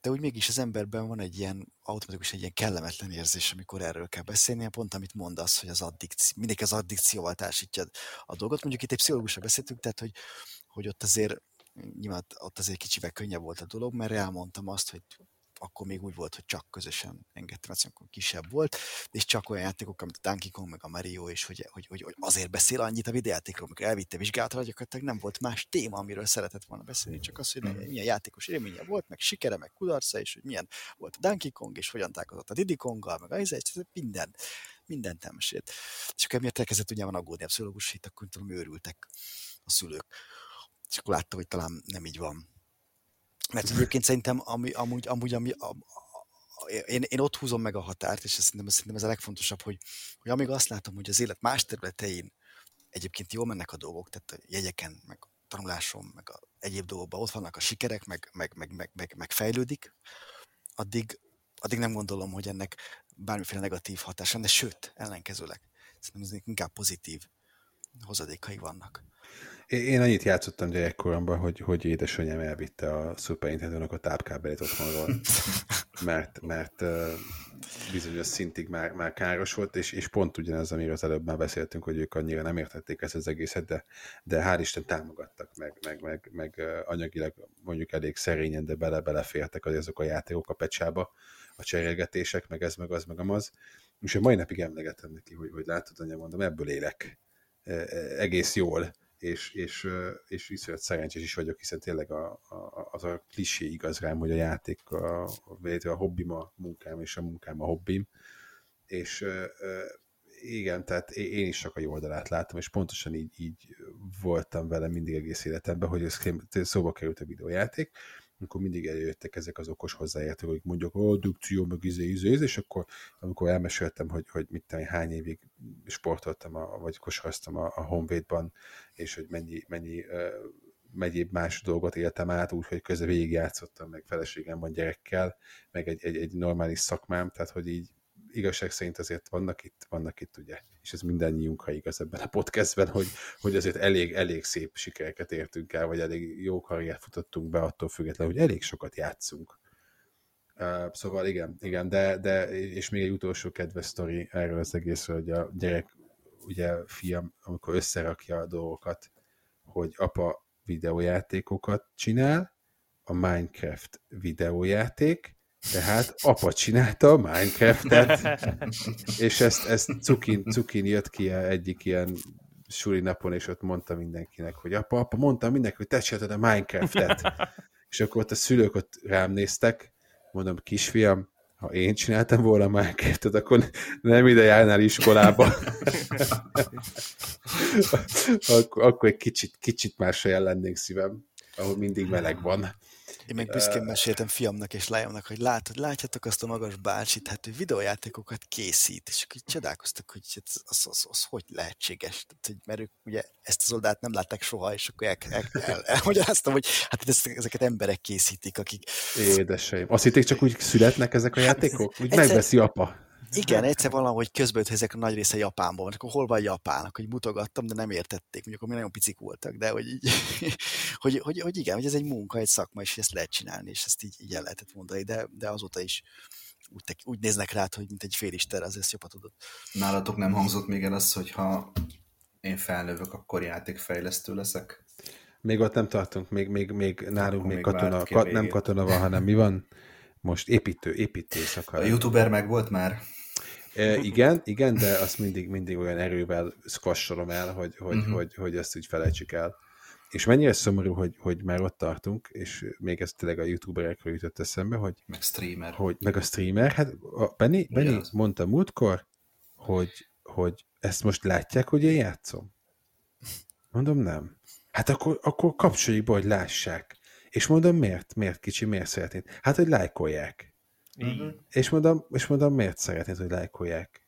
de úgy mégis az emberben van egy ilyen automatikus, egy ilyen kellemetlen érzés, amikor erről kell beszélni, pont amit mondasz, hogy az addikció, mindig az addikcióval társítja a dolgot. Mondjuk itt egy pszichológussal beszéltünk, tehát hogy, hogy ott azért nyilván ott azért kicsivel könnyebb volt a dolog, mert elmondtam azt, hogy akkor még úgy volt, hogy csak közösen engedtem, azt akkor kisebb volt, és csak olyan játékok, mint a Donkey Kong, meg a Mario, és hogy, hogy, hogy, hogy azért beszél annyit a videójátékról, amikor elvitte vizsgálatra, gyakorlatilag nem volt más téma, amiről szeretett volna beszélni, csak az, hogy milyen játékos élménye volt, meg sikere, meg kudarca, és hogy milyen volt a Donkey Kong, és hogyan találkozott a Diddy Konggal, meg a izé, minden, mindent elmesélt. És akkor emiatt elkezdett ugye van aggódni a pszichológus, itt akkor tudom, őrültek a szülők. És akkor látta, hogy talán nem így van. Mert egyébként szerintem ami, amúgy, amúgy ami, a, én, én ott húzom meg a határt, és szerintem, szerintem ez a legfontosabb, hogy, hogy amíg azt látom, hogy az élet más területein egyébként jól mennek a dolgok, tehát a jegyeken, meg a tanulásom, meg a egyéb dolgokban ott vannak a sikerek, meg, meg, meg, meg, meg, meg fejlődik, addig, addig nem gondolom, hogy ennek bármiféle negatív hatása, de sőt, ellenkezőleg. Szerintem ez inkább pozitív hozadékai vannak. Én annyit játszottam gyerekkoromban, hogy, hogy édesanyám elvitte a Super Nintendo-nak a tápkábelit otthonról, mert, mert bizonyos szintig már, már káros volt, és, és pont ugyanaz, amiről az előbb már beszéltünk, hogy ők annyira nem értették ezt az egészet, de, de hál' Isten támogattak, meg, meg, meg, meg anyagilag mondjuk elég szerényen, de bele belefértek azok a játékok a pecsába, a cserélgetések, meg ez, meg az, meg amaz. És a mai napig emlegetem neki, hogy, hogy látod, anya, mondom, ebből élek egész jól és, és, és iszonyat szerencsés is vagyok, hiszen tényleg a, a, az a klisé igaz rám, hogy a játék a, a, a hobbim a munkám, és a munkám a hobbim, és igen, tehát én is csak a jó oldalát látom, és pontosan így, így voltam vele mindig egész életemben, hogy ez szóba került a videójáték, amikor mindig eljöttek ezek az okos hozzáértők, hogy mondjuk, ó, dukció, meg izé, izé, izé, és akkor amikor elmeséltem, hogy, hogy mit tenni, hány évig sportoltam, a, vagy kosaraztam a, a Honvédban, és hogy mennyi, mennyi uh, megyéb más dolgot éltem át, úgyhogy közben végigjátszottam, meg feleségem van gyerekkel, meg egy, egy, egy normális szakmám, tehát hogy így igazság szerint azért vannak itt, vannak itt ugye, és ez mindannyiunkra igaz ebben a podcastben, hogy, hogy azért elég, elég szép sikereket értünk el, vagy elég jó karriert futottunk be attól függetlenül, hogy elég sokat játszunk. Uh, szóval igen, igen, de, de és még egy utolsó kedves sztori erről az egészről, hogy a gyerek, ugye fiam, amikor összerakja a dolgokat, hogy apa videójátékokat csinál, a Minecraft videójáték, tehát apa csinálta a Minecraft-et, és ezt, ezt cukin, cukin jött ki egyik ilyen suli napon, és ott mondta mindenkinek, hogy apa, apa, mondtam mindenkinek, hogy te csináltad a Minecraft-et. és akkor ott a szülők ott rám néztek, mondom, kisfiam, ha én csináltam volna Minecraft-et, akkor nem ide járnál iskolába. akkor, akkor egy kicsit, kicsit másra lennék szívem, ahol mindig meleg van. Én meg büszkén meséltem fiamnak és lányomnak, hogy látod, látjátok azt a magas bácsit, hát ő videójátékokat készít, és akkor csodálkoztak, hogy az, az, az, az hogy lehetséges, Tehát, hogy, mert ők ugye ezt az oldalt nem látták soha, és akkor el, el, el, elmagyaráztam, hogy hát ezeket emberek készítik, akik... Édeseim. Azt hitték csak úgy születnek ezek a játékok? Úgy egyszer, megveszi apa. Igen, egyszer valahogy közben ezek a nagy része Japánból, akkor hol van Japán, hogy mutogattam, de nem értették, mondjuk akkor mi nagyon picik voltak, de hogy, így, hogy, hogy, hogy, igen, hogy ez egy munka, egy szakma, és ezt lehet csinálni, és ezt így, így el lehetett mondani, de, de azóta is úgy, úgy néznek rá, hogy mint egy félister, az ezt jobban tudod. Nálatok nem hangzott még el az, hogy ha én felnövök, akkor játékfejlesztő leszek? Még ott nem tartunk, még, még, még nálunk még, még katona, ka, nem katona van, hanem mi van? Most építő, építő szakar. A youtuber meg volt már? E, igen, igen, de azt mindig, mindig olyan erővel squasholom el, hogy, hogy, uh-huh. hogy, hogy ezt úgy felejtsük el. És mennyire szomorú, hogy, hogy már ott tartunk, és még ez tényleg a youtuberekről jutott eszembe, hogy... Meg streamer. Hogy, meg a streamer, hát a Benny, Benny mondta múltkor, hogy, hogy ezt most látják, hogy én játszom. Mondom, nem. Hát akkor, akkor kapcsoljuk be, hogy lássák. És mondom, miért? Miért kicsi, miért szeretnéd? Hát, hogy lájkolják. Uh-huh. És, mondom, és mondom, miért szeretnéd, hogy lájkolják?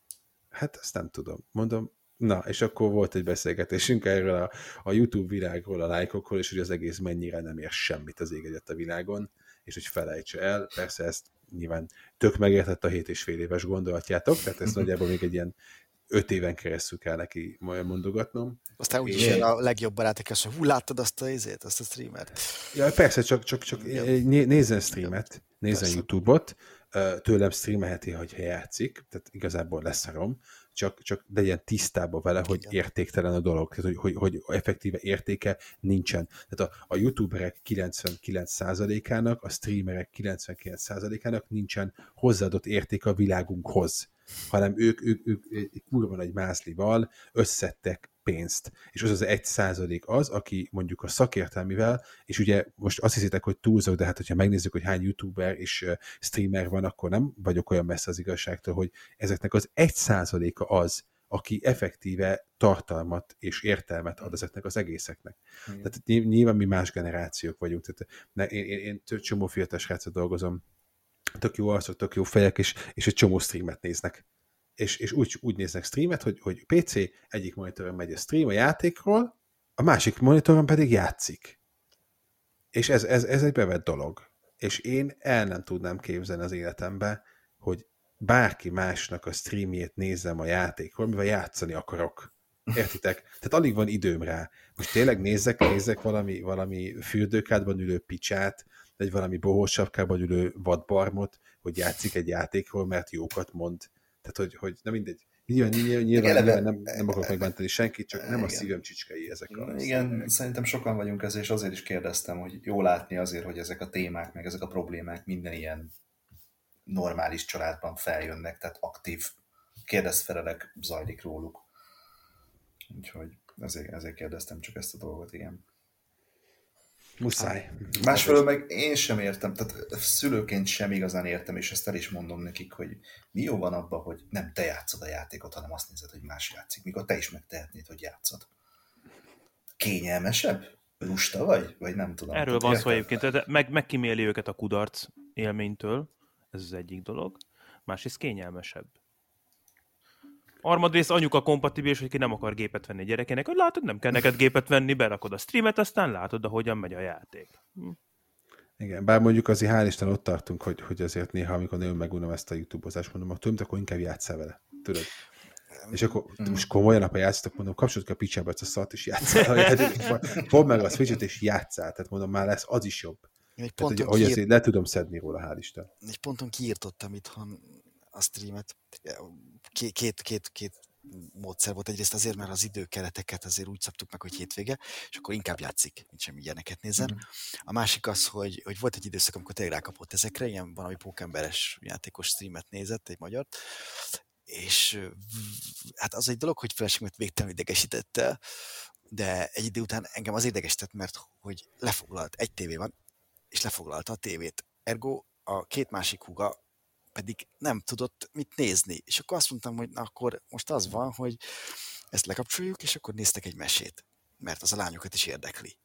Hát ezt nem tudom. Mondom, na, és akkor volt egy beszélgetésünk erről a, a YouTube világról, a lájkokról, és hogy az egész mennyire nem ér semmit az ég a világon, és hogy felejtse el. Persze ezt nyilván tök megértett a 7 és fél éves gondolatjátok, tehát ez nagyjából még egy ilyen öt éven keresztül kell neki majd mondogatnom. Aztán úgy is a legjobb barátok, hogy hú, láttad azt a izét, azt a streamert? Ja, persze, csak, csak, csak nézzen streamet, nézzen YouTube-ot, tőlem streamelheti, hogyha játszik, tehát igazából leszarom, csak, csak legyen tisztában vele, hogy Igen. értéktelen a dolog, tehát, hogy, hogy, hogy effektíve értéke nincsen. Tehát a, a youtuberek 99%-ának, a streamerek 99%-ának nincsen hozzáadott érték a világunkhoz, hanem ők, ők, ők, ők egy kurva nagy mázlival összettek pénzt. És az az egy százalék az, aki mondjuk a szakértelmivel, és ugye most azt hiszitek, hogy túlzok, de hát hogyha megnézzük, hogy hány youtuber és streamer van, akkor nem vagyok olyan messze az igazságtól, hogy ezeknek az egy százaléka az, aki effektíve tartalmat és értelmet ad ezeknek az egészeknek. Igen. Tehát ny- nyilván mi más generációk vagyunk. Tehát ne, én, én, én csomó fiatal srácot dolgozom, tök jó arcok, tök jó fejek, és, és egy csomó streamet néznek. És, és úgy, úgy néznek streamet, hogy, hogy PC egyik monitoron megy a stream a játékról, a másik monitoron pedig játszik. És ez, ez, ez egy bevett dolog. És én el nem tudnám képzelni az életembe, hogy bárki másnak a streamjét nézzem a játékról, mivel játszani akarok. Értitek? Tehát alig van időm rá. Most tényleg nézzek, nézzek valami, valami fürdőkádban ülő picsát, vagy valami bohós sapkában ülő vadbarmot, hogy játszik egy játékról, mert jókat mond. Tehát, hogy, hogy nem mindegy. Nyilván, nyilván, nyilván, Eleve- nyilván nem, nem akarok megbántani senkit, csak nem a Igen. szívem csicskei ezek a Igen, szerintem sokan vagyunk ezzel, és azért is kérdeztem, hogy jó látni azért, hogy ezek a témák, meg ezek a problémák minden ilyen normális családban feljönnek, tehát aktív kérdezfelelek zajlik róluk. Úgyhogy ezért, ezért kérdeztem csak ezt a dolgot, igen. Muszáj. Másfelől meg én sem értem, tehát szülőként sem igazán értem, és ezt el is mondom nekik, hogy mi jó van abban, hogy nem te játszod a játékot, hanem azt nézed, hogy más játszik, mikor te is megtehetnéd, hogy játszod. Kényelmesebb? Lusta vagy? Vagy nem tudom. Erről van szó egyébként, tehát meg, megkíméli őket a kudarc élménytől, ez az egyik dolog, másrészt kényelmesebb. Harmadrészt anyuka kompatibilis, hogy ki nem akar gépet venni a gyerekének, hogy látod, nem kell neked gépet venni, berakod a streamet, aztán látod, ahogyan megy a játék. Hm. Igen, bár mondjuk azért hál' Isten ott tartunk, hogy, hogy azért néha, amikor nagyon megunom ezt a YouTube-ozást, mondom, hogy tudom, akkor inkább játsszál vele. Tudod? És akkor Mm. most komolyan apa játszatok, mondom, kapcsolod ki a picsába ezt a szart, és játszál. a. Fogd meg a switch és játszál. Tehát mondom, már lesz az is jobb. Egy Tehát, hogy kiírt, azért le tudom szedni róla, hál' Isten. egy ponton kiírtottam itthon a streamet. Két, két, két, módszer volt. Egyrészt azért, mert az időkereteket azért úgy szabtuk meg, hogy hétvége, és akkor inkább játszik, mint sem ilyeneket nézzen. Mhm. A másik az, hogy, hogy volt egy időszak, amikor tényleg rákapott ezekre, ilyen valami pókemberes játékos streamet nézett, egy magyar, és hát az egy dolog, hogy feleségemet végtelenül idegesítette, de egy idő után engem az idegesített, mert hogy lefoglalt, egy tévé van, és lefoglalta a tévét. Ergo a két másik húga pedig nem tudott mit nézni. És akkor azt mondtam, hogy na akkor most az van, hogy ezt lekapcsoljuk, és akkor néztek egy mesét. Mert az a lányokat is érdekli.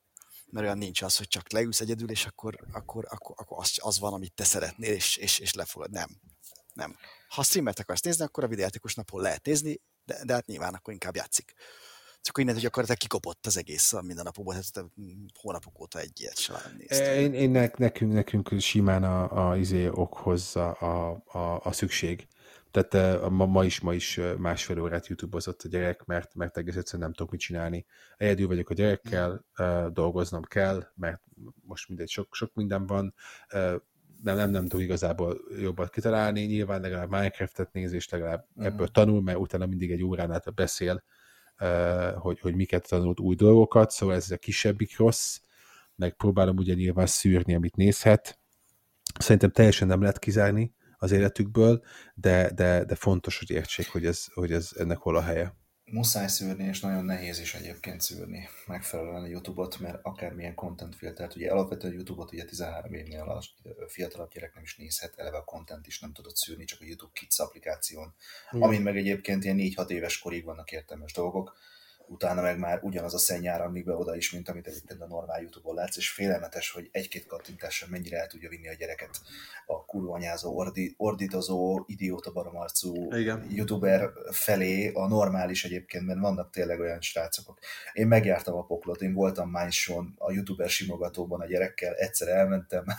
Mert olyan nincs az, hogy csak leülsz egyedül, és akkor, akkor, akkor, akkor az, az van, amit te szeretnél, és, és, és lefogad. Nem. Nem. Ha streamet akarsz nézni, akkor a videójátékos napon lehet nézni, de, de hát nyilván akkor inkább játszik. Csak innen, hogy gyakorlatilag kikopott az egész a mindennapokból, hát mm, hónapok óta egy ilyet sem néztem. Én, én nek, nekünk, nekünk simán a, a izé ok hozza a, a, a szükség. Tehát eh, ma, ma is, ma is másfél órát YouTube-ozott a gyerek, mert, mert egész egyszerűen nem tudok mit csinálni. Egyedül vagyok a gyerekkel, dolgoznom kell, mert most mindegy, sok, sok minden van, nem, nem, nem tud igazából jobbat kitalálni, nyilván legalább Minecraft-et néz, és legalább Mhm. ebből tanul, mert utána mindig egy órán át beszél, hogy, hogy miket tanult új dolgokat, szóval ez a kisebbik rossz, meg próbálom ugye nyilván szűrni, amit nézhet. Szerintem teljesen nem lehet kizárni az életükből, de, de, de fontos, hogy értsék, hogy ez, hogy ez ennek hol a helye. Muszáj szűrni, és nagyon nehéz is egyébként szűrni megfelelően a YouTube-ot, mert akármilyen content filtert, ugye alapvetően YouTube-ot ugye 13 évnél a fiatalabb gyerek nem is nézhet, eleve a content is nem tudod szűrni, csak a YouTube Kids applikáción, Igen. amin meg egyébként ilyen 4-6 éves korig vannak értelmes dolgok, utána meg már ugyanaz a szenny áramlik be oda is, mint amit egyébként a normál YouTube-on látsz, és félelmetes, hogy egy-két kattintással mennyire el tudja vinni a gyereket a kurvanyázó, ordi, ordítozó, idióta baromarcú Igen. youtuber felé, a normális egyébként, mert vannak tényleg olyan srácok. Én megjártam a poklot, én voltam Mindson a youtuber simogatóban a gyerekkel, egyszer elmentem.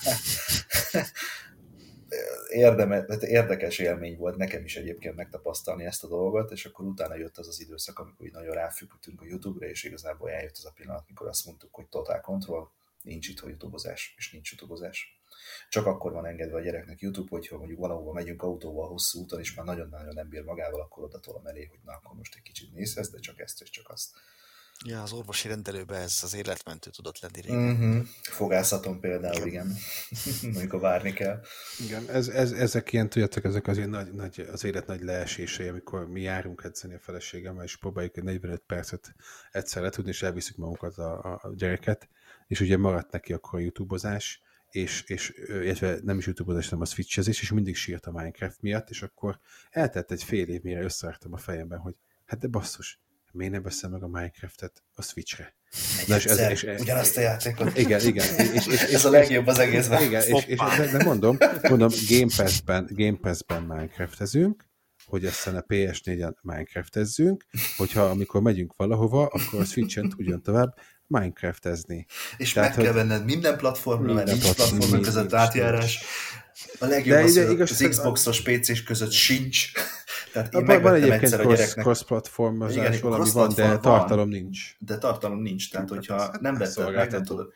Érdeme, érdekes élmény volt nekem is egyébként megtapasztalni ezt a dolgot, és akkor utána jött az az időszak, amikor így nagyon ráfüggtünk a YouTube-ra, és igazából eljött az a pillanat, amikor azt mondtuk, hogy total control, nincs itt youtubozás, és nincs youtubozás. Csak akkor van engedve a gyereknek YouTube, hogyha mondjuk valahova megyünk autóval hosszú úton, és már nagyon-nagyon nem bír magával, akkor oda tolom elé, hogy na, akkor most egy kicsit nézhez, de csak ezt és csak azt. Ja, az orvosi rendelőben ez az életmentő tudott lenni régen. Uh-huh. Fogászaton például, igen. Amikor várni kell. Igen, ez, ez, ezek ilyen, tudjátok, ezek az, ilyen nagy, nagy, az élet nagy leesései, amikor mi járunk edzeni a feleségemmel, és próbáljuk egy 45 percet egyszer letudni, és elviszük magunkat a, a gyereket, és ugye maradt neki akkor a youtubozás, és, és illetve nem is youtubozás, hanem a switchezés, és mindig sírt a Minecraft miatt, és akkor eltelt egy fél év, mire összeraktam a fejemben, hogy hát de basszus, miért nem veszem meg a Minecraftet a Switchre? Na, és ez, és, ugyanazt a játékot. Igen, igen. És, és, és, ez a legjobb az egészben. Igen, és, és de, de mondom, mondom, Game Pass-ben, Game Pass-ben Minecraftezünk, hogy aztán a PS4-en Minecraftezzünk, hogyha amikor megyünk valahova, akkor a Switch-en tudjon tovább Minecraftezni. És Tehát, meg kell venned minden platformra, mert nincs platformok között átjárás. A legjobb de az, az, igaz, az Xbox-os PC-s között sincs. Tehát én van egyébként cross, gyereknek... cross-platform, Igen, valami van, de van, tartalom nincs. De tartalom nincs, tehát hogyha hát, nem vetted meg, nem tudod.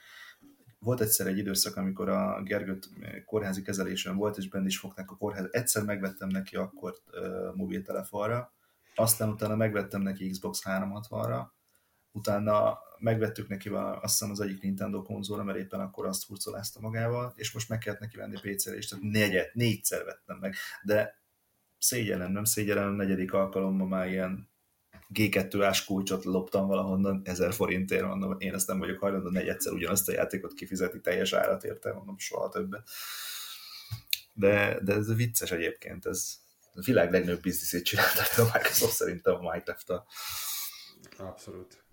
Volt egyszer egy időszak, amikor a Gergőt kórházi kezelésen volt, és benne is fogták a kórház. Egyszer megvettem neki akkor uh, mobiltelefonra, aztán utána megvettem neki Xbox 360-ra, utána megvettük neki azt hiszem az egyik Nintendo konzolra, mert éppen akkor azt hurcolázta magával, és most meg kellett neki venni PC-re, és tehát négyet, négyszer vettem meg, de szégyellem, nem szégyellem, a negyedik alkalommal már ilyen G2-ás kulcsot loptam valahonnan, ezer forintért, mondom, én ezt nem vagyok hajlandó, negyedszer ugyanazt a játékot kifizeti teljes árat érte, mondom, soha többet. De, de ez vicces egyébként, ez a világ legnagyobb bizniszét csinálta a Microsoft szerintem a Minecraft-tal. Abszolút.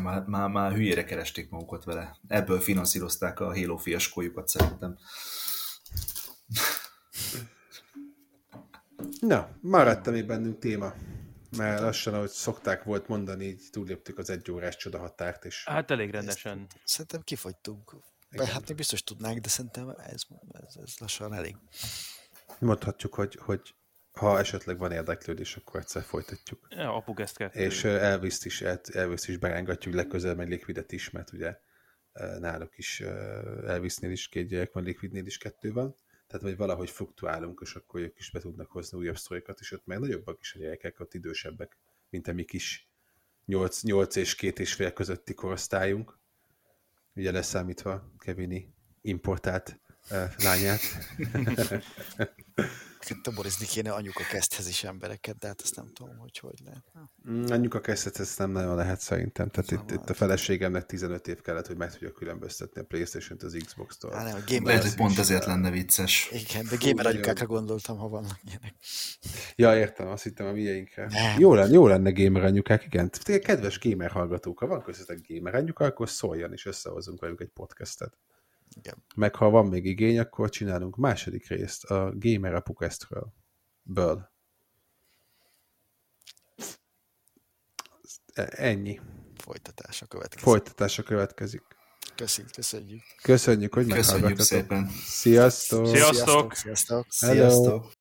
Már, már, már hülyére keresték magukat vele. Ebből finanszírozták a Halo fiaskójukat szerintem. Na, maradt még bennünk téma. Mert lassan, ahogy szokták volt mondani, így túléptük az egy órás csodahatárt. És hát elég rendesen. Ezt, szerintem kifogytunk. Igen. Hát még biztos tudnánk, de szerintem ez, ez, ez lassan elég. Mondhatjuk, hogy, hogy ha esetleg van érdeklődés, akkor egyszer folytatjuk. Ja, apuk ezt kell. És elviszt is, elviszt is berángatjuk legközelebb egy likvidet is, mert ugye náluk is elvisznél is két gyerek van, likvidnél is kettő van. Tehát vagy valahogy fluktuálunk, és akkor ők is be tudnak hozni újabb sztorikat, és ott meg nagyobbak is a gyerekek, ott idősebbek, mint a mi kis 8, 8 és 2 és fél közötti korosztályunk. Ugye leszámítva Kevini importált lányát. toborizni kéne anyuka kezdhez is embereket, de hát ezt nem tudom, hogy hogy lehet. Mm, anyuka kezdhez nem nagyon lehet szerintem. Tehát itt, itt, a feleségemnek 15 év kellett, hogy meg tudja különböztetni a Playstation-t az Xbox-tól. Hát nem, a gamer Lehet, hogy pont ezért lenne vicces. Igen, de gamer anyukákra gondoltam, ha vannak ilyenek. Ja, értem, azt hittem a mieinkre. Jó lenne, jó lenne gamer anyukák, igen. Kedves gamer hallgatók, ha van közöttek gamer anyuka, akkor szóljon és összehozunk velük egy podcastet. Igen. Meg ha van még igény, akkor csinálunk második részt a Gamer Apukestről. Ből. Ennyi. Folytatása következik. Folytatása következik. Köszönjük, köszönjük. Köszönjük, hogy Köszönjük szépen. Sziasztok! Sziasztok! Sziasztok! Hello. Sziasztok!